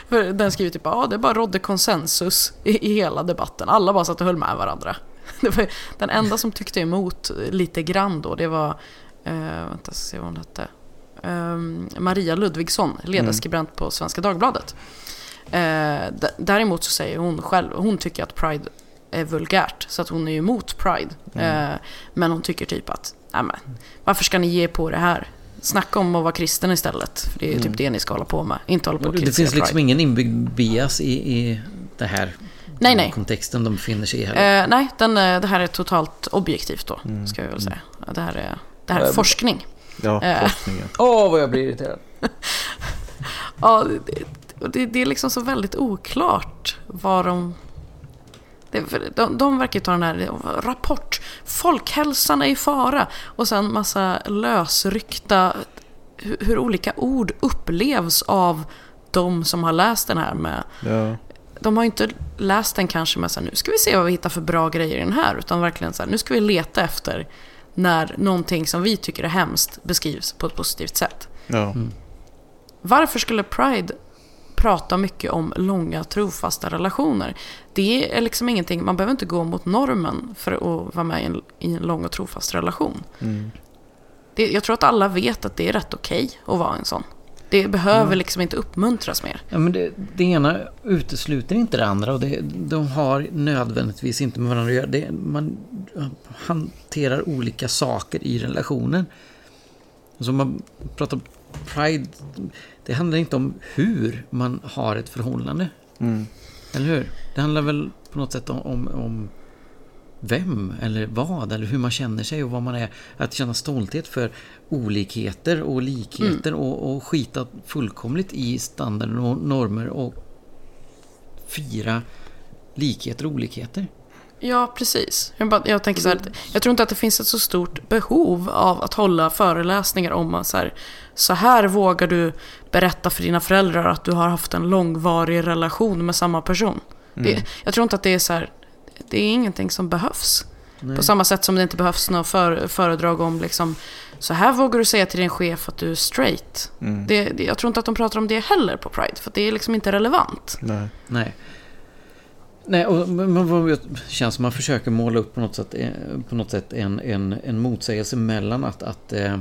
för den skriver typ ja det bara rådde konsensus i, i hela debatten. Alla bara satt och höll med varandra. Den enda som tyckte emot lite grann då, det var, eh, vänta ska se vad hon hette. Ehm, Maria Ludvigsson, ledarskribent på Svenska Dagbladet. Eh, däremot så säger hon själv, hon tycker att Pride är vulgärt. Så att hon är ju emot Pride. Eh, men hon tycker typ att, men, varför ska ni ge på det här? Snacka om att vara kristen istället. För det är ju typ det ni ska hålla på med. Inte hålla på och Det finns liksom Pride. ingen inbyggd bias i, i det här Nej, nej. kontexten de befinner sig i heller. Eh, nej, den, eh, det här är totalt objektivt då, ska jag väl säga. Det här är, det här är forskning. Ja, Eh. forskningen. Åh, vad jag blir irriterad. Ja, det, det, det är liksom så väldigt oklart vad de... Det, de, de verkar ta den här rapport, folkhälsan är i fara och sen massa lösryckta hur, hur olika ord upplevs av de som har läst den här med Ja. De har inte läst den kanske med så här, nu ska vi se vad vi hittar för bra grejer i den här. Utan verkligen så här, nu ska vi leta efter när någonting som vi tycker är hemskt beskrivs på ett positivt sätt. Ja. Varför skulle Pride prata mycket om långa trofasta relationer? Det är liksom ingenting, man behöver inte gå mot normen för att vara med i en, i en lång och trofast relation. Det, jag tror att alla vet att det är rätt okej att vara en sån. Det behöver liksom inte uppmuntras mer. Ja, men det, det ena utesluter inte det andra och det, de har nödvändigtvis inte med varandra att göra. Det, man hanterar olika saker i relationen. Så man pratar pride, det handlar inte om hur man har ett förhållande. Eller hur? Det handlar väl på något sätt om, om, om vem eller vad eller hur man känner sig och vad man är. Att känna stolthet för olikheter och likheter och, och skita fullkomligt i standarder och normer och fira likheter och olikheter. Ja, precis. Jag, bara, jag tänker så här, att jag tror inte att det finns ett så stort behov av att hålla föreläsningar om att så här, så här vågar du berätta för dina föräldrar att du har haft en långvarig relation med samma person. Det, jag tror inte att det är så här, det är ingenting som behövs. På samma sätt som det inte behövs några för, föredrag om liksom, så här vågar du säga till din chef att du är straight. Det, det, jag tror inte att de pratar om det heller på Pride, för att det är liksom inte relevant. Nej. Nej. Nej, och det känns som man försöker måla upp på något sätt, eh, på något sätt en, en, en motsägelse mellan att, att eh,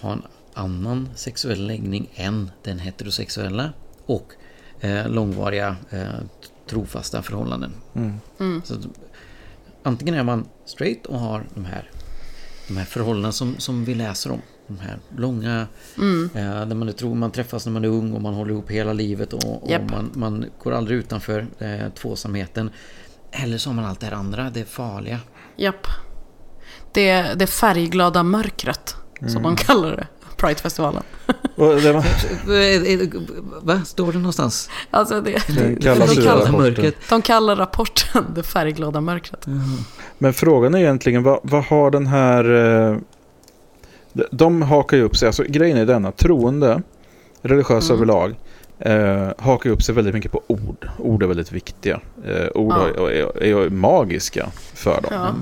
ha en annan sexuell läggning än den heterosexuella och eh, långvariga eh, trofasta förhållanden. Så att, antingen är man straight och har de här, de här förhållandena som, som vi läser om. De här långa, eh, där man, är tro, man träffas när man är ung och man håller ihop hela livet och, och Japp. man, man går aldrig utanför eh, tvåsamheten. Eller så har man allt det här andra, det farliga. Japp. Det, det färgglada mörkret, som de kallar det. Pridefestivalen. Va? Står det någonstans? Alltså det, det kallas de, kallar, rapporten. mörkret. de kallar rapporten det färgglada mörkret. Men frågan är egentligen vad, vad har den här... Eh, de, hakar ju upp sig, alltså grejen är denna, troende, religiösa Mm. överlag, eh, hakar ju upp sig väldigt mycket på ord. Ord är väldigt viktiga. Eh, ord Ja. är, är, är magiska för dem. Ja.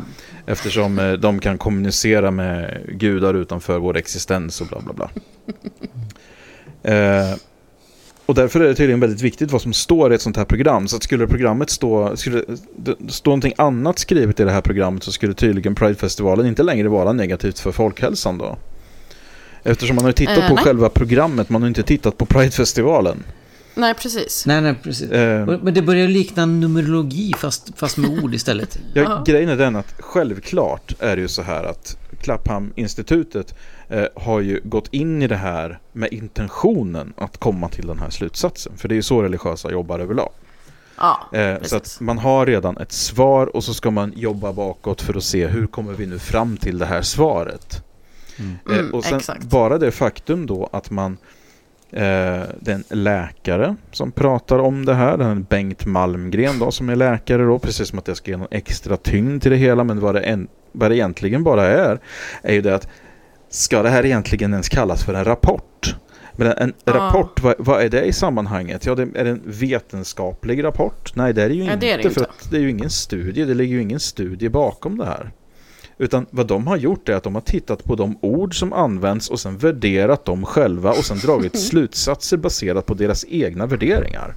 Eftersom eh, de kan kommunicera med gudar utanför vår existens och bla bla bla. Eh, och därför är det tydligen väldigt viktigt vad som står i ett sånt här program. Så att skulle programmet stå, skulle stå någonting annat skrivet i det här programmet så skulle tydligen Pridefestivalen inte längre vara negativt för folkhälsan då. Eftersom man har tittat Eh, på nej. själva programmet, man har inte tittat på Pridefestivalen. Nej, precis. Nej, nej, precis. Eh, Men det börjar likna numerologi fast, fast med ord istället. Ja, Ja. grejen är den att självklart är det ju så här att Clapham-institutet eh, har ju gått in i det här med intentionen att komma till den här slutsatsen. För det är ju så religiösa jobbar överlag. Ja, Eh, så att man har redan ett svar och så ska man jobba bakåt för att se hur kommer vi nu fram till det här svaret. Eh, Mm, och sen exakt. bara det faktum då att man eh, det är en läkare som pratar om det här. Den Bengt Malmgren då som är läkare då. Precis som att det ska ge någon extra tyngd till det hela. Men vad det, en, vad det egentligen bara är är ju det att ska det här egentligen ens kallas för en rapport? Men en, Ja. rapport, vad, vad är det i sammanhanget? Ja, det är en vetenskaplig rapport? Nej, det är det ju Nej, inte. det är det för inte. att det är ju ingen studie. Det ligger ju ingen studie bakom det här. Utan vad de har gjort är att de har tittat på de ord som används och sen värderat dem själva och sen dragit slutsatser baserat på deras egna värderingar.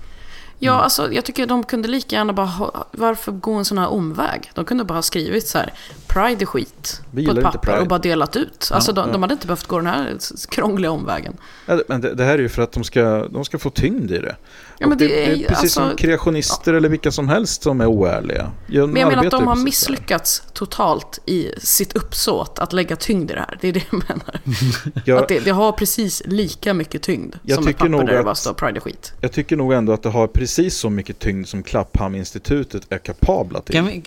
Ja, Mm. alltså jag tycker de kunde lika gärna bara ha, Varför gå en sån här omväg? De kunde bara ha skrivit så här Pride är skit Vi på ett papper Pride. och bara delat ut. Alltså de, ja. de hade inte behövt gå den här krångliga omvägen. Ja, Men det, det här är ju för att de ska, de ska få tyngd i det. Ja, men det är ju- precis som alltså- kreationister eller vilka som helst som är oärliga. Ja, Men jag menar att de har misslyckats totalt i sitt uppsåt att lägga tyngd i det här. Det är det jag menar. Ja, Att det, det har precis lika mycket tyngd Jag som ett tycker papper där det att- bara står Pride är skit. Jag tycker nog ändå att det har precis så mycket tyngd som Clapham-institutet är kapabla till. Kan vi,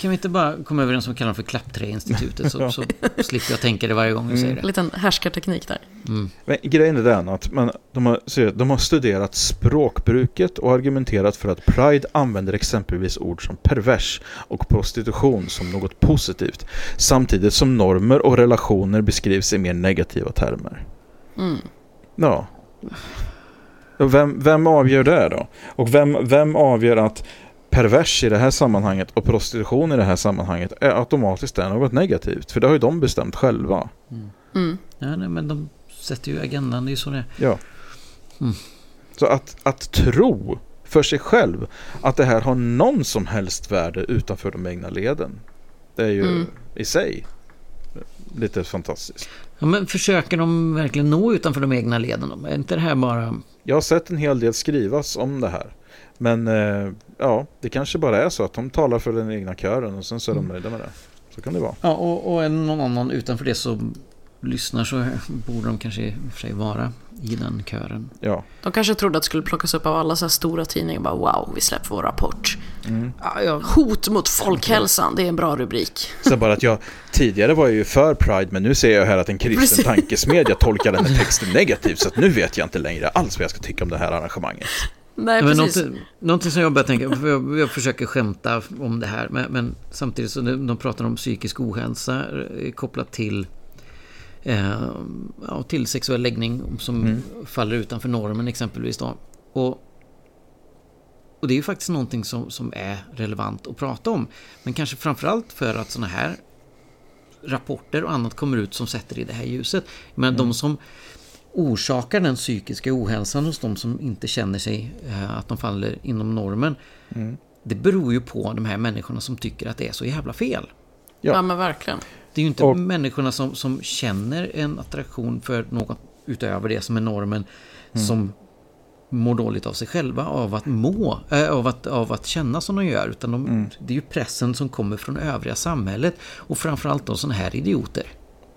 kan vi inte bara komma överens om att kalla dem för Klappträinstitutet så, så slipper jag tänka det varje gång jag säger En det. liten härskarteknik där. Men grejen är den att man, de, har, de har studerat språkbruket och argumenterat för att Pride använder exempelvis ord som pervers och prostitution som något positivt samtidigt som normer och relationer beskrivs i mer negativa termer. Mm. Ja. Vem, vem avgör det då? Och vem, vem avgör att pervers i det här sammanhanget och prostitution i det här sammanhanget är automatiskt är något negativt? För det har ju de bestämt själva. Mm. Ja, nej, men de sätter ju agendan, det är ju så det är. Ja. Mm. Så att, att tro för sig själv att det här har någon som helst värde utanför de egna leden. Det är ju Mm. i sig lite fantastiskt. Ja, men försöker de verkligen nå utanför de egna leden? Är inte det här bara... Jag har sett en hel del skrivas om det här. Men eh, ja, det kanske bara är så att de talar för den egna kören och sen så är de nöjda med det. Så kan det vara. Ja, och, och är någon annan utanför det som lyssnar så borde de kanske i och för sig vara i den kören. Ja. De kanske trodde att det skulle plockas upp av alla så här stora tidningar. Bara wow, vi släpper vår rapport. Ja, jag, Hot mot folkhälsan, det är en bra rubrik. Så bara att jag tidigare var jag ju för Pride men nu ser jag här att en kristen Precis. tankesmedja tolkar den här texten negativt så att nu vet jag inte längre alls vad jag ska tycka om det här arrangemanget. Nej, men precis. någonting, någonting som jag börjar tänka, för jag, jag försöker skämta om det här, men, men samtidigt så de, de pratar om psykisk ohälsa eh, kopplat till eh, ja, till sexuell läggning som faller utanför normen exempelvis då. Och, och det är ju faktiskt någonting som, som är relevant att prata om. Men kanske framförallt för att sådana här rapporter och annat kommer ut som sätter i det här ljuset. Men de som orsakar den psykiska ohälsan hos de som inte känner sig eh, att de faller inom normen. Det beror ju på de här människorna som tycker att det är så jävla fel. Ja. Ja, men verkligen. Det är ju inte Och- människorna som, som känner en attraktion för något utöver det som är normen som mår dåligt av sig själva av att må, äh, av, att, av att känna som de gör. Utan de, det är ju pressen som kommer från övriga samhället och framförallt då sådana här idioter.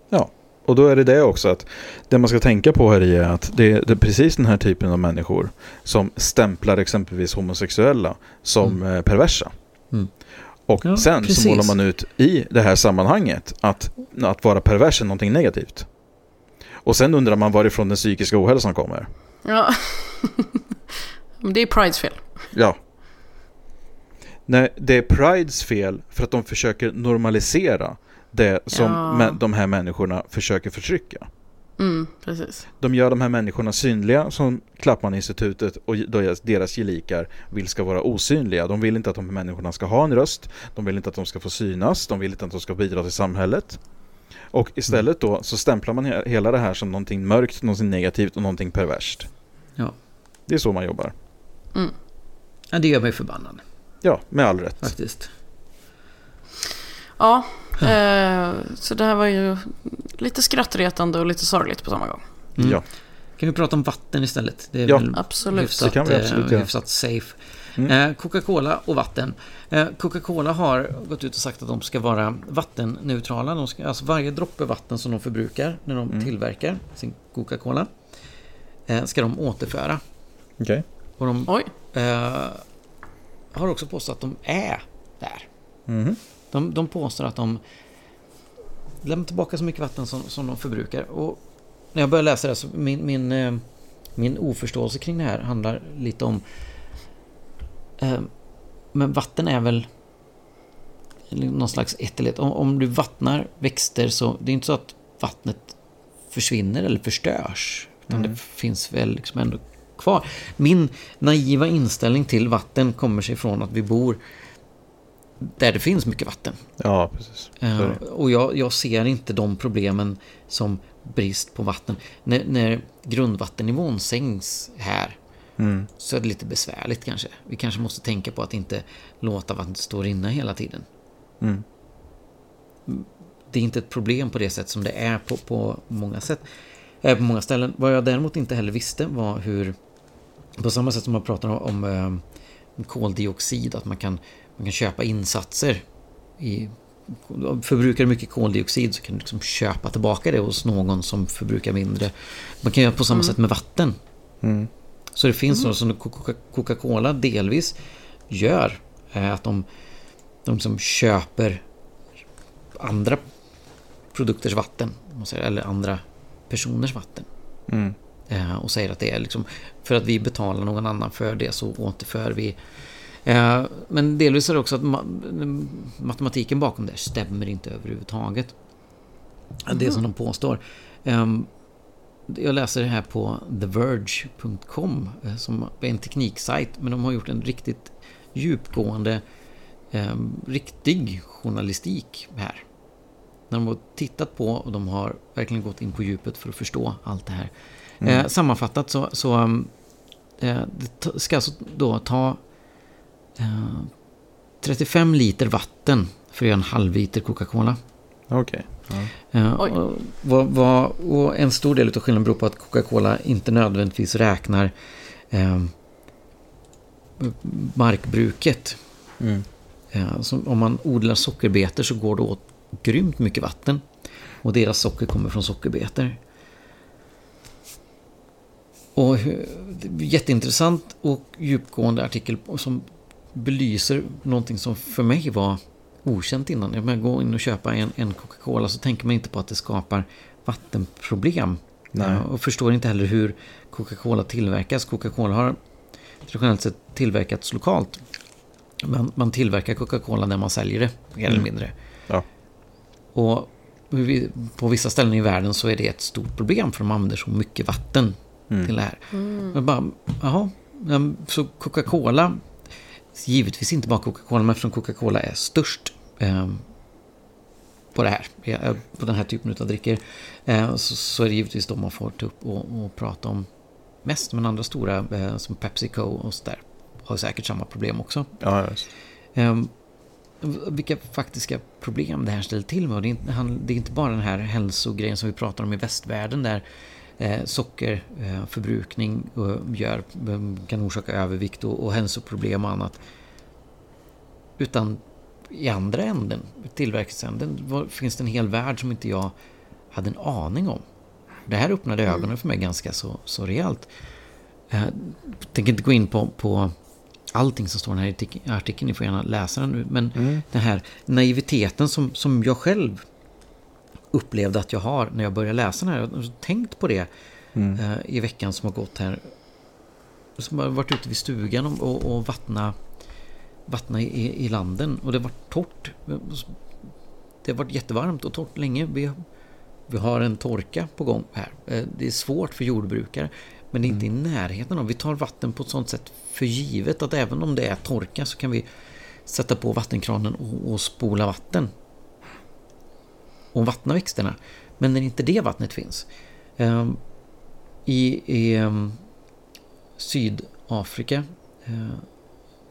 Ja, och då är det det också att det man ska tänka på här är att det, det är precis den här typen av människor som stämplar exempelvis homosexuella som eh, perversa. Och Ja, sen precis. så målar man ut i det här sammanhanget att, att vara pervers är någonting negativt. Och sen undrar man varifrån den psykiska ohälsan kommer. Ja. Det är Prides fel. Ja. Nej, det är Prides fel för att de försöker normalisera det som Ja. de här människorna försöker förtrycka. Mm, precis. De gör de här människorna synliga som Klappman-institutet och deras- deras gelikar vill ska vara osynliga. De vill inte att de här människorna ska ha en röst. De vill inte att de ska få synas. De vill inte att de ska bidra till samhället. Och istället då så stämplar man he- hela det här som någonting mörkt, någonting negativt och någonting perverst. Ja. Det är så man jobbar. ja, det gör mig förbannad Ja, med all rätt. faktiskt. Ja, eh, så det här var ju lite skrattretande och lite sorgligt på samma gång. Mm. Ja. Kan vi prata om vatten istället? Det är Ja, väl absolut. hyfsat, Det kan vi eh, absolut göra. hyfsat safe. Mm. Eh, Coca-Cola och vatten. Eh, Coca-Cola har gått ut och sagt att de ska vara vattenneutrala. De ska, alltså varje droppe vatten som de förbrukar när de Mm. tillverkar sin Coca-Cola eh, ska de återföra. Okej. Och de Oj, eh, har också påstått att de är där. Mhm. De, de påstår att de lämnar tillbaka så mycket vatten som, som de förbrukar. Och när jag började läsa det så min, min, eh, min oförståelse kring det här handlar lite om eh, men vatten är väl någon slags ett. Om, om du vattnar växter så det är inte så att vattnet försvinner eller förstörs. Utan det finns väl liksom ändå kvar. Min naiva inställning till vatten kommer sig från att vi bor där det finns mycket vatten. Ja, precis. Det. och jag, jag ser inte de problemen som brist på vatten. När, när grundvattennivån sänks här Mm. så är det lite besvärligt kanske. Vi kanske måste tänka på att inte låta vattnet stå och rinna hela tiden. Mm. Det är inte ett problem på det sätt som det är på, på många sätt. Eh, på många ställen. Vad jag däremot inte heller visste var hur, på samma sätt som man pratar om, om eh, koldioxid, att man kan, man kan köpa insatser i Förbrukar du mycket koldioxid så kan du liksom köpa tillbaka det hos någon som förbrukar mindre. Man kan göra på samma sätt med vatten. Mm. Så det finns något som Coca- Coca-Cola delvis gör. Är att de, de som köper andra produkters vatten. Eller andra personers vatten. Mm. Eh, och säger att det är liksom för att vi betalar någon annan för det så återför vi. Eh, men delvis är det också att ma- matematiken bakom det stämmer inte överhuvudtaget. Det som de påstår. Ehm, jag läser det här på TheVerge.com eh, som är en tekniksajt men de har gjort en riktigt djupgående eh, riktig journalistik här. När de har tittat på och de har verkligen gått in på djupet för att förstå allt det här. Eh, sammanfattat så, så eh, det ta- ska alltså då ta eh, 35 liter vatten för att göra en halv liter Coca-Cola. Okej. Eh, Oj. och, vad, vad, och en stor del av skillnaden beror på att Coca-Cola inte nödvändigtvis räknar eh, markbruket. Mm. Eh, om man odlar sockerbetor så går det åt grymt mycket vatten. Och deras socker kommer från sockerbetor. Och jätteintressant och djupgående artikel som belyser någonting som för mig var okänt innan. Om jag går in och köper en, en Coca-Cola så tänker man inte på att det skapar vattenproblem. Ja, Och förstår inte heller hur Coca-Cola tillverkas. Coca-Cola har traditionellt sett tillverkats lokalt. Man, man tillverkar Coca-Cola när man säljer det, mer eller mindre. Ja. Och på vissa ställen i världen så är det ett stort problem för de använder så mycket vatten till det här. Men bara, jaha, så Coca-Cola, givetvis inte bara Coca-Cola, men eftersom Coca-Cola är störst eh, på det här, eh, på den här typen av drycker, eh, så, så är det givetvis de man får ta upp och, och prata om mest. Men andra stora, eh, som Pepsi Co och så där, har säkert samma problem också. Ja, just. Ehm, vilka faktiska problem det här ställer till med. Och det, är inte, han- det är inte bara den här hälsogrejen som vi pratar om i västvärlden där sockerförbrukning eh, gör, eh, kan orsaka övervikt och, och hälsoproblem och annat. Utan i andra änden, tillverkningsänden, finns det en hel värld som inte jag hade en aning om. Det här öppnade ögonen för mig ganska så, så rejält. Eh, Jag tänker inte gå in på, på allting som står i den här artik- artikeln. Ni får gärna läsa den nu. Men den här naiviteten som, som jag själv upplevde att jag har när jag började läsa den här. Jag har tänkt på det eh, i veckan som har gått här. Som har varit ute vid stugan och, och, och vattna, vattna i, i landen. Och det var torrt. Det har varit jättevarmt och torrt länge. Vi, vi har en torka på gång här. Eh, Det är svårt för jordbrukare. Men det är inte i närheten av. Vi tar vatten på ett sånt sätt för givet att även om det är torka så kan vi sätta på vattenkranen och, och spola vatten. Och vattna växterna. Men när inte det vattnet finns. Ehm, I, i ehm, Sydafrika. eh,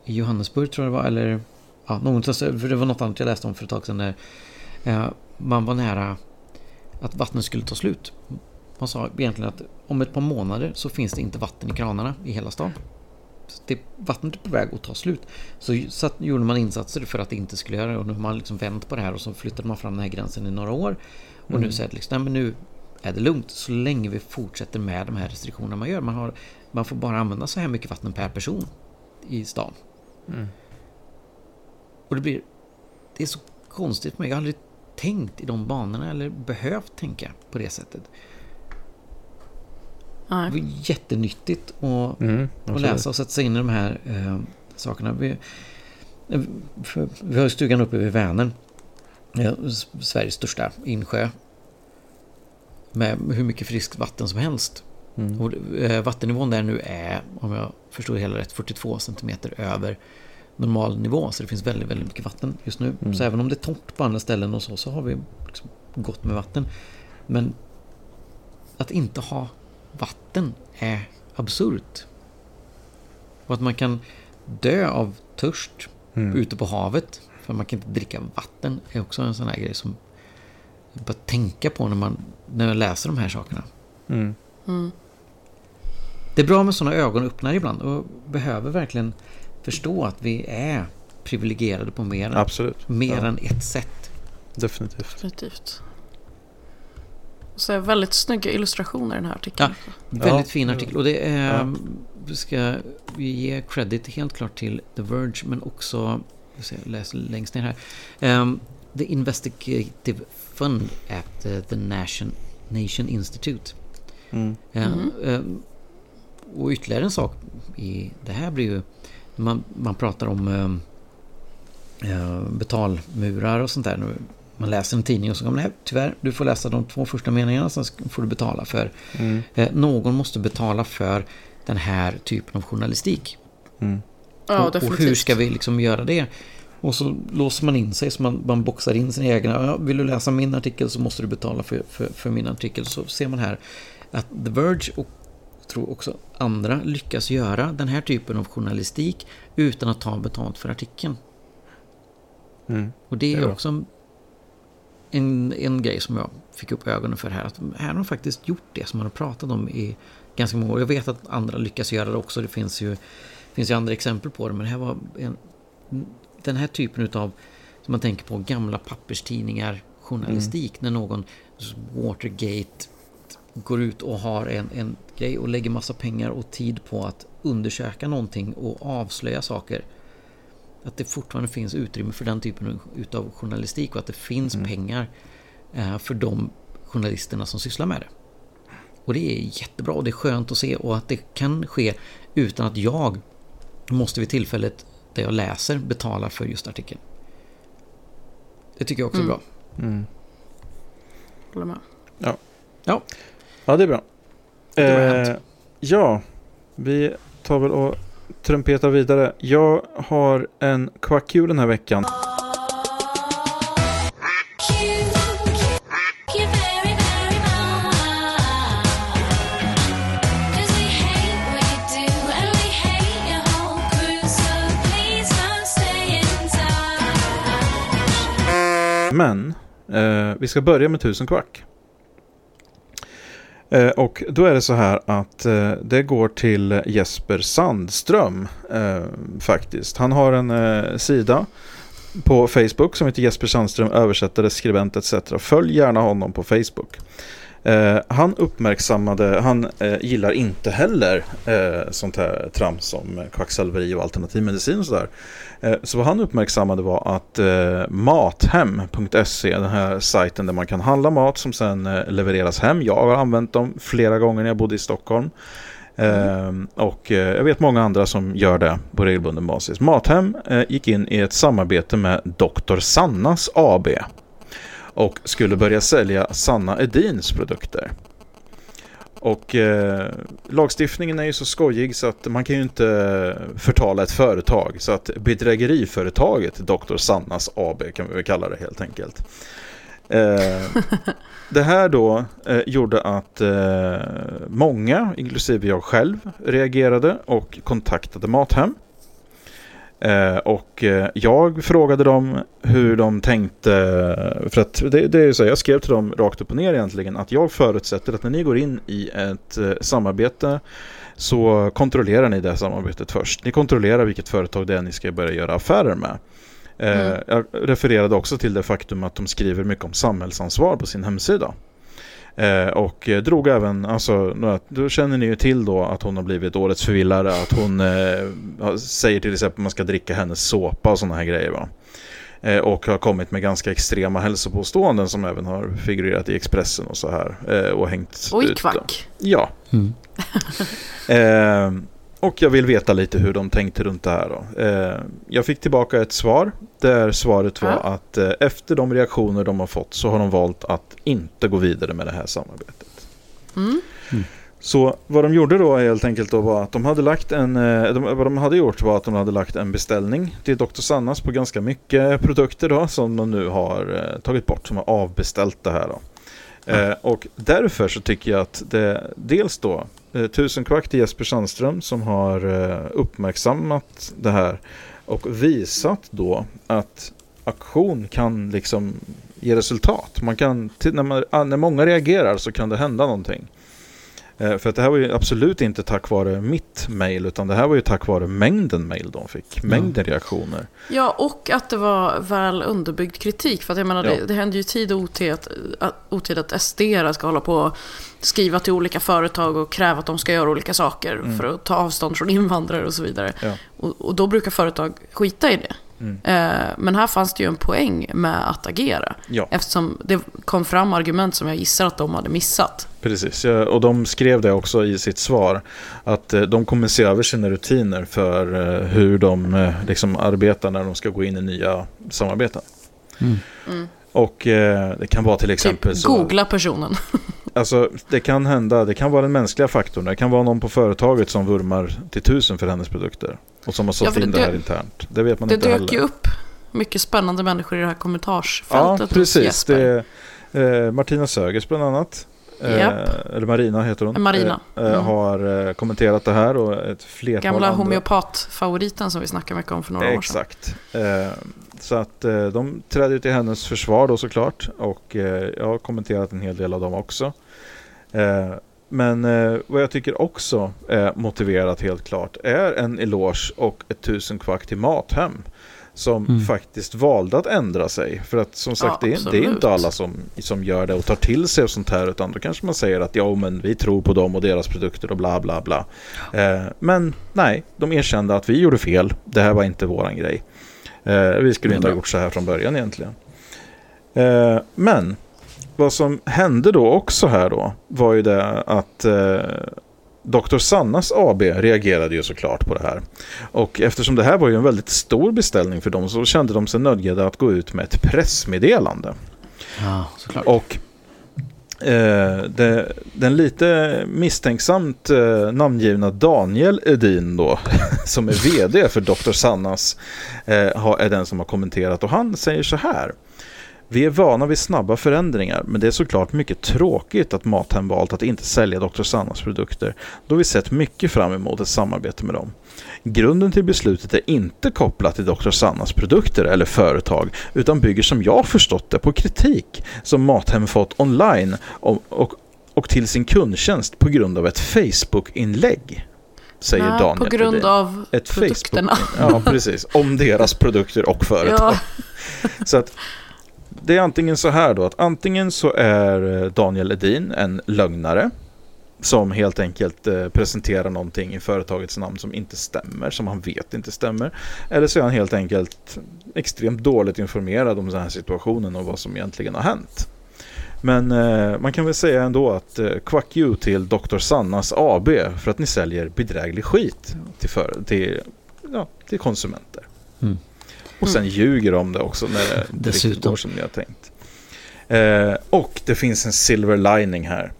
I Johannesburg tror jag det var. Eller ja, någonstans. För det var något annat jag läste om för ett tag sedan. Där, eh, man var nära att vattnet skulle ta slut. Man sa egentligen att om ett par månader så finns det inte vatten i kranarna i hela stan. Så det, vattnet är på väg att ta slut. Så satt, gjorde man insatser för att det inte skulle göra det och nu har man liksom vänt på det här och så flyttade man fram den här gränsen i några år. Och nu säger det liksom, nej men nu är det lugnt så länge vi fortsätter med de här restriktionerna man gör. Man, har, man får bara använda så här mycket vatten per person i stan. Och det blir... Det är så konstigt för mig. Jag har aldrig tänkt i de banorna eller behövt tänka på det sättet. Det var jättenyttigt att, Mm, att läsa och sätta sig in i de här eh, sakerna. Vi, eh, för, vi har ju stugan uppe vid Vänern. Eh, S- Sveriges största insjö. Med hur mycket friskt vatten som helst. Mm. Och, eh, vattennivån där nu är, om jag förstår det hela rätt, 42 centimeter över normal nivå. Så det finns väldigt, väldigt mycket vatten just nu. Mm. Så även om det är torrt på andra ställen och så, så har vi liksom gott med vatten. Men att inte ha vatten är absurt. Och att man kan dö av törst Mm. ute på havet för man kan inte dricka vatten är också en sån här grej som bara tänka på när man när jag läser de här sakerna. Mm. Det är bra med sådana ögonöppnare ibland och behöver verkligen förstå att vi är privilegierade på mer, Absolut. mer Ja, än ett sätt. definitivt. Definitivt. Så väldigt snygga illustrationer i den här artikeln. Väldigt Ja. fin artikel och det är, Ja. ska vi ge credit helt klart till The Verge men också, jag ska läsa längst ner här, Ehm, The Investigative Fund at the Nation, Nation Institute. Mm. Ehm, ehm, och ytterligare en sak i det här blir ju, man, man pratar om betalmurar och sånt där. Nu, man läser en tidning och så kommer det här, tyvärr, du får läsa de två första meningarna, sen får du betala för. Mm. Eh, någon måste betala för den här typen av journalistik. Mm. Ja, och, och definitivt. hur ska vi liksom göra det? Och så låser man in sig så man, man boxar in sina egna. Ja, vill du läsa min artikel så måste du betala för, för, för min artikel. Så ser man här att The Verge och tror också andra lyckas göra den här typen av journalistik utan att ta betalt för artikeln. Mm. Och det är Det är också en, en grej som jag fick upp ögonen för här. Att här har de faktiskt gjort det som man har pratat om i ganska många år. Jag vet att andra lyckas göra det också. Det finns ju, finns ju andra exempel på det. Men det här var en, den här typen av som man tänker på gamla papperstidningar, journalistik. När någon Watergate går ut och har en, en grej och lägger massa pengar och tid på att undersöka någonting och avslöja saker. Att det fortfarande finns utrymme för den typen av journalistik och att det finns pengar eh, för de journalisterna som sysslar med det. Och det är jättebra och det är skönt att se och att det kan ske utan att jag måste vid tillfället där jag läser betala för just artikeln. Det tycker jag också är bra. Mm. Håller med. Ja, Ja, det är bra. Det Eh, ja, vi tar väl och trumpetar vidare. Jag har en kvackkul den här veckan. Men eh, vi ska börja med tusen kvack. Eh, och då är det så här att eh, det går till Jesper Sandström eh, faktiskt. Han har en sida på Facebook som heter Jesper Sandström, översättare, skribent etc. Följ gärna honom på Facebook. Eh, han uppmärksammade, han eh, gillar inte heller eh, sånt här trams som kvacksalveri och alternativmedicin och sådär. Eh, så vad han uppmärksammade var att eh, mathem.se, den här sajten där man kan handla mat som sen eh, levereras hem. Jag har använt dem flera gånger när jag bodde i Stockholm. Mm. och eh, jag vet många andra som gör det på regelbunden basis. Mathem eh, gick in i ett samarbete med Dr. Sannas AB och skulle börja sälja Sanna Edins produkter. Och eh, lagstiftningen är ju så skojig så att man kan ju inte förtala ett företag. Så att bedrägeriföretaget Dr. Sannas AB kan vi väl kalla det helt enkelt. Eh, det här då eh, gjorde att eh, många, inklusive jag själv, reagerade och kontaktade Mathem. Eh, och eh, jag frågade dem hur de tänkte, för att det, det är så, jag skrev till dem rakt upp och ner egentligen, att jag förutsätter att när ni går in i ett eh, samarbete så kontrollerar ni det samarbetet först. Ni kontrollerar vilket företag det är ni ska börja göra affärer med. Mm. Jag refererade också till det faktum att de skriver mycket om samhällsansvar på sin hemsida. Eh, och drog även, alltså, då känner ni ju till då att hon har blivit årets förvillare, att hon eh, säger till exempel att man ska dricka hennes såpa och sådana här grejer va. Eh, och har kommit med ganska extrema hälsopåståenden som även har figurerat i Expressen och så här. Eh, och hängt Och i Kvack. Ja. Mm. Och jag vill veta lite hur de tänkte runt det här. Då. Eh, jag fick tillbaka ett svar där svaret var ja. att eh, efter de reaktioner de har fått så har de valt att inte gå vidare med det här samarbetet. Mm. Mm. Så vad de gjorde då helt enkelt då var att de hade lagt en, eh, de, vad de hade gjort var att de hade lagt en beställning till Dr. Sannas på ganska mycket produkter då som de nu har eh, tagit bort, som har avbeställt det här då. Mm. Eh, och därför så tycker jag att det dels då eh, Tusen kvack till Jesper Sandström som har eh, uppmärksammat det här och visat då att aktion kan liksom ge resultat. Man kan, när, man, ah, när många reagerar så kan det hända någonting. Eh, för att det här var ju absolut inte tack vare mitt mail utan det här var ju tack vare mängden mail de fick. Mängden reaktioner. Ja, och att det var väl underbyggd kritik. För att jag menar, ja. det, det händer ju tid och otid att, otid att SD ska hålla på och skriva till olika företag och kräva att de ska göra olika saker mm. för att ta avstånd från invandrare och så vidare. Ja. Och, och då brukar företag skita i det. Mm. Eh, men här fanns det ju en poäng med att agera. Ja. Eftersom det kom fram argument som jag gissar att de hade missat. Precis, och de skrev det också i sitt svar. Att eh, de kommer se över sina rutiner för eh, hur de liksom arbetar när de ska gå in i nya samarbeten. Mm. Mm. Och det kan vara till typ exempel typ, så... Googla personen. alltså det kan hända, det kan vara den mänskliga faktorn. Det kan vara någon på företaget som vurmar till tusen för hennes produkter. Och som har sålt ja, in det, det här internt. Det vet man det inte heller. Det dök ju upp mycket spännande människor i det här kommentarsfältet. Ja, precis. Det är, eh, Martina Sögers bland annat. Eh, eller Marina heter hon. Marina. Eh, mm. Har eh, kommenterat det här och ett flertal Gamla andra. homeopatfavoriten som vi snackade mycket om för några Exakt. år sedan. Exakt. Så att de trädde till hennes försvar då såklart. Och jag har kommenterat en hel del av dem också. Men eh, vad jag tycker också är motiverat helt klart är en eloge och ett tusen kvack till Mathem. Som mm. faktiskt valde att ändra sig. För att som sagt, ja, det, är, det, är inte alla som, som gör det och tar till sig och sånt här. Utan då kanske man säger att ja, men vi tror på dem och deras produkter och bla bla bla. Eh, men nej, de erkände att vi gjorde fel. Det här var inte våran grej. Eh, vi skulle inte ha gjort så här från början egentligen. Eh, men vad som hände då också här då var ju det att eh, Dr. Sannas AB reagerade ju såklart på det här. Och eftersom det här var ju en väldigt stor beställning för dem så kände de sig nödgade att gå ut med ett pressmeddelande. Ja, såklart. Och eh, det, den lite misstänksamt eh, namngivna Daniel Edin då, som är vd för Dr. Sannas, eh, är den som har kommenterat och han säger så här. Vi är vana vid snabba förändringar, men det är såklart mycket tråkigt att Mathem valt att inte sälja Dr. Sannas produkter, då vi sett mycket fram emot ett samarbete med dem. Grunden till beslutet är inte kopplat till Dr. Sannas produkter eller företag, utan bygger som jag förstått det på kritik som Mathem fått online och, och, och till sin kundtjänst på grund av ett Facebook-inlägg säger Nej, Daniel. På grund Edin. av ett produkterna. Facebook, ja, precis. Om deras produkter och företag. Ja. Så att det är antingen så här då att antingen så är eh, Daniel Edin en lögnare som helt enkelt eh, presenterar någonting i företagets namn som inte stämmer, som han vet inte stämmer. Eller så är han helt enkelt extremt dåligt informerad om den här situationen och vad som egentligen har hänt. Men eh, man kan väl säga ändå att eh, quack you till Dr. Sannas AB för att ni säljer bedräglig skit till, för, till, ja, till konsumenter. Mm. Och sen ljuger de om det också när det Dessutom. går som ni har tänkt. Eh, och det finns en silver lining här.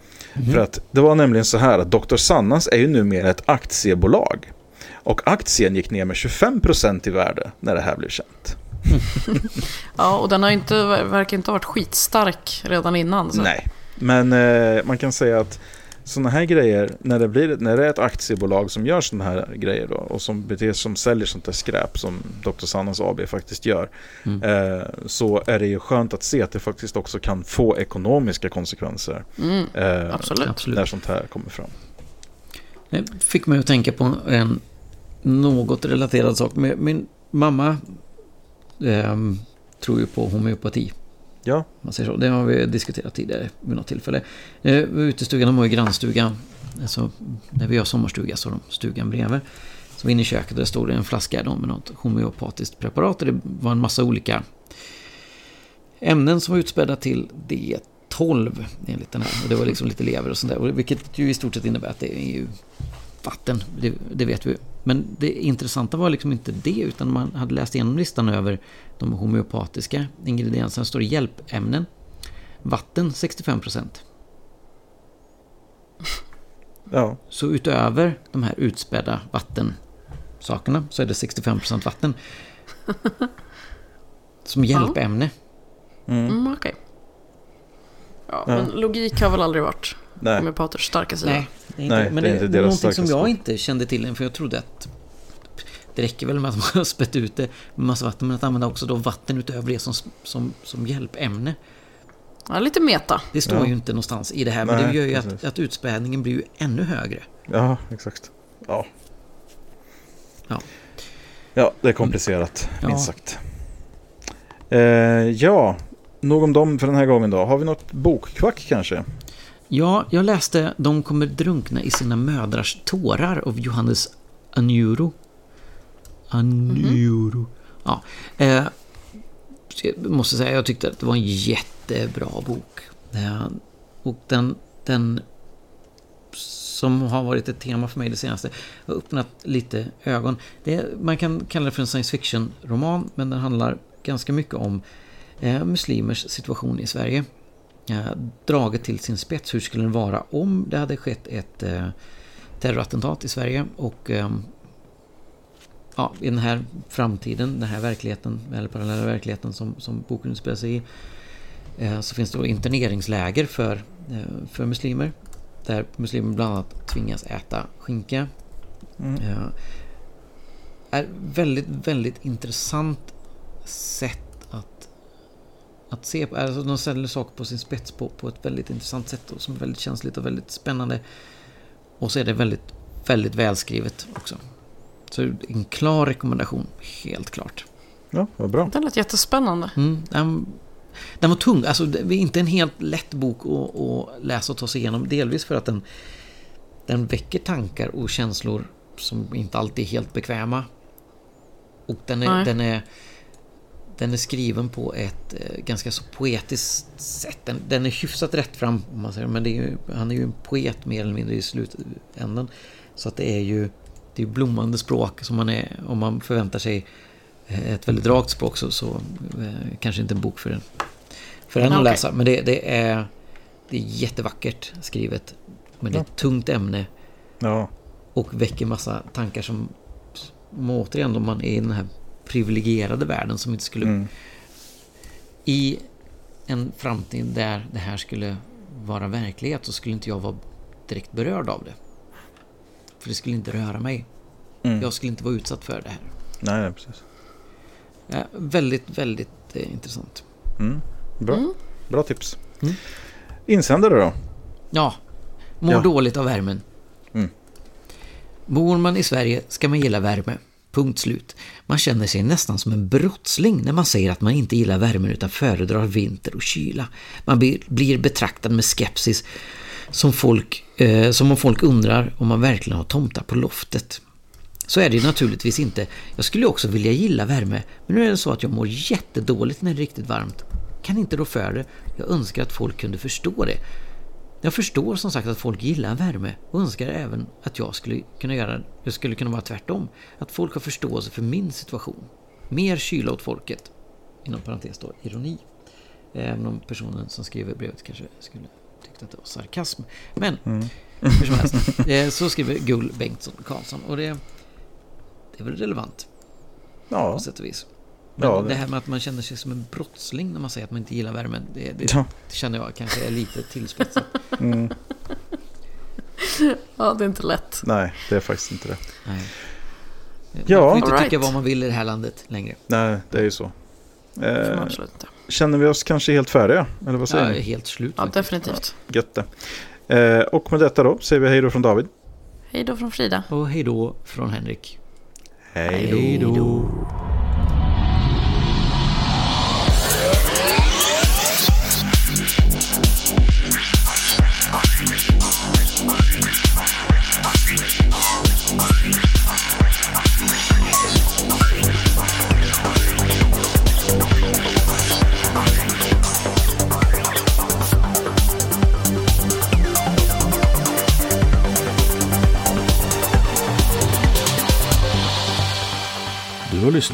För att det var nämligen så här att Dr. Sannas är ju numera ett aktiebolag. Och aktien gick ner med 25% i värde när det här blev känt. Ja, och den har inte, verkar inte ha varit skitstark redan innan. Så. Nej, men eh, man kan säga att sådana här grejer, när det, blir, när det är ett aktiebolag som gör sådana här grejer då, och som, beter, som säljer sånt där skräp som Dr. Sannas AB faktiskt gör, Mm. eh, så är det ju skönt att se att det faktiskt också kan få ekonomiska konsekvenser Mm, eh, absolut. När sånt här kommer fram. Det fick mig att tänka på en något relaterad sak. Min, mamma ehm, tror ju på homeopati. Ja, Man säger så. Det har vi diskuterat tidigare vid något tillfälle. Eh, utestugan de har ju grannstugan. Alltså, när vi har sommarstuga så har de stugan bredvid. Så vi inne i köket där stod det en flaska då med något homeopatiskt preparat. Och det var en massa olika ämnen som var utspädda till D12 enligt den här. Och det var liksom lite lever och sånt där. Vilket ju i stort sett innebär att det är ju vatten. Det, det vet vi. Men det intressanta var liksom inte det utan man hade läst igenom listan över de homeopatiska ingredienserna. står det hjälpämnen. Vatten 65%. ja, Så utöver de här utspädda vattensakerna så är det 65% vatten. Som hjälpämne. Mm, okej. Ja, Ja. men logik har väl aldrig varit homeopaters starka sida. Nej, det är inte, Nej, men det det är inte deras någonting som jag inte kände till än, för jag trodde att det räcker väl med att man har spett ut det med massa vatten, men att använda också då vatten utöver det som, som, som hjälpämne. Ja, lite meta. Det står Ja. ju inte någonstans i det här, men Nej, det gör ju att, att utspädningen blir ju ännu högre. Ja, exakt. Ja. Ja. Ja, det är komplicerat, Ja. minst sagt. Eh, ja, nog om dem för den här gången då. Har vi något bokkvack kanske? Ja, jag läste De kommer drunkna i sina mödrars tårar av Johannes Anjuro. Anjuro. Ja. Eh, jag måste säga, jag tyckte att det var en jättebra bok. Eh, och den, den som har varit ett tema för mig det senaste har öppnat lite ögon. Det, man kan kalla det för en science fiction-roman, men den handlar ganska mycket om eh, muslimers situation i Sverige draget till sin spets. Hur skulle den vara om det hade skett ett eh, terrorattentat i Sverige och eh, ja, i den här framtiden, den här verkligheten, eller parallella verkligheten som, som boken utspelar sig i, eh, så finns det då interneringsläger för, eh, för muslimer. Där muslimer bland annat tvingas äta skinka. Mm. Eh, är väldigt, väldigt intressant sätt att se på. Alltså de ställer saker på sin spets på, på ett väldigt intressant sätt och som är väldigt känsligt och väldigt spännande. Och så är det väldigt, väldigt välskrivet också. Så en klar rekommendation, helt klart. Ja, vad bra. Den lät jättespännande. Mm, den, den var tung, alltså det är inte en helt lätt bok att, att läsa och ta sig igenom. Delvis för att den, den väcker tankar och känslor som inte alltid är helt bekväma. Och den är, Nej. den är, den är skriven på ett eh, ganska så poetiskt sätt. Den, den är hyfsat rätt fram, om man säger. Men det är ju, han är ju en poet mer eller mindre i slutänden. Så att det är ju det är blommande språk som man är, om man förväntar sig eh, ett väldigt rakt språk så, så eh, kanske inte en bok för en, för en att läsa. Men det, det, är, det är jättevackert skrivet. Men det är ett tungt ämne Ja, och väcker massa tankar som, som återigen om man är i den här privilegierade världen som inte skulle... mm. I en framtid där det här skulle vara verklighet så skulle inte jag vara direkt berörd av det. För det skulle inte röra mig. Mm. Jag skulle inte vara utsatt för det här. Nej, nej, precis. Ja, väldigt, väldigt eh, intressant. Mm. Bra. Mm. bra tips. Mm. Insändare då? Ja, mår Ja. dåligt av värmen. Mm. Bor man i Sverige ska man gilla värme. Punkt slut. Man känner sig nästan som en brottsling när man säger att man inte gillar värmen utan föredrar vinter och kyla. Man blir betraktad med skepsis som, folk, eh, som om folk undrar om man verkligen har tomtar på loftet. Så är det naturligtvis inte. Jag skulle också vilja gilla värme, men nu är det så att jag mår jättedåligt när det är riktigt varmt. Kan inte rå för det. Jag önskar att folk kunde förstå det. Jag förstår som sagt att folk gillar värme och önskar även att jag skulle kunna göra det skulle kunna vara tvärtom. Att folk har förståelse för min situation. Mer kyla åt folket. Inom parentes då, ironi. Även om personen som skriver brevet kanske skulle tycka att det var sarkasm. Men mm. hur som helst. Eh, så skriver Gull Bengtsson Karlsson. Och det, det är väl relevant. Ja. På sätt och vis. Men ja, det... det här med att man känner sig som en brottsling när man säger att man inte gillar värmen. Det, det, ja. det känner jag kanske är lite tillspetsat. Mm. ja, det är inte lätt. Nej, det är faktiskt inte det. Nej. Ja. Man får inte right. tycka vad man vill i det här landet längre. Nej, det är ju så. Eh, känner vi oss kanske helt färdiga? Eller vad säger ja, ni? helt slut. Ja, definitivt. Ja, gött det. Eh, och med detta då säger vi hej då från David. Hej då från Frida. Och hej då från Henrik. Hej då.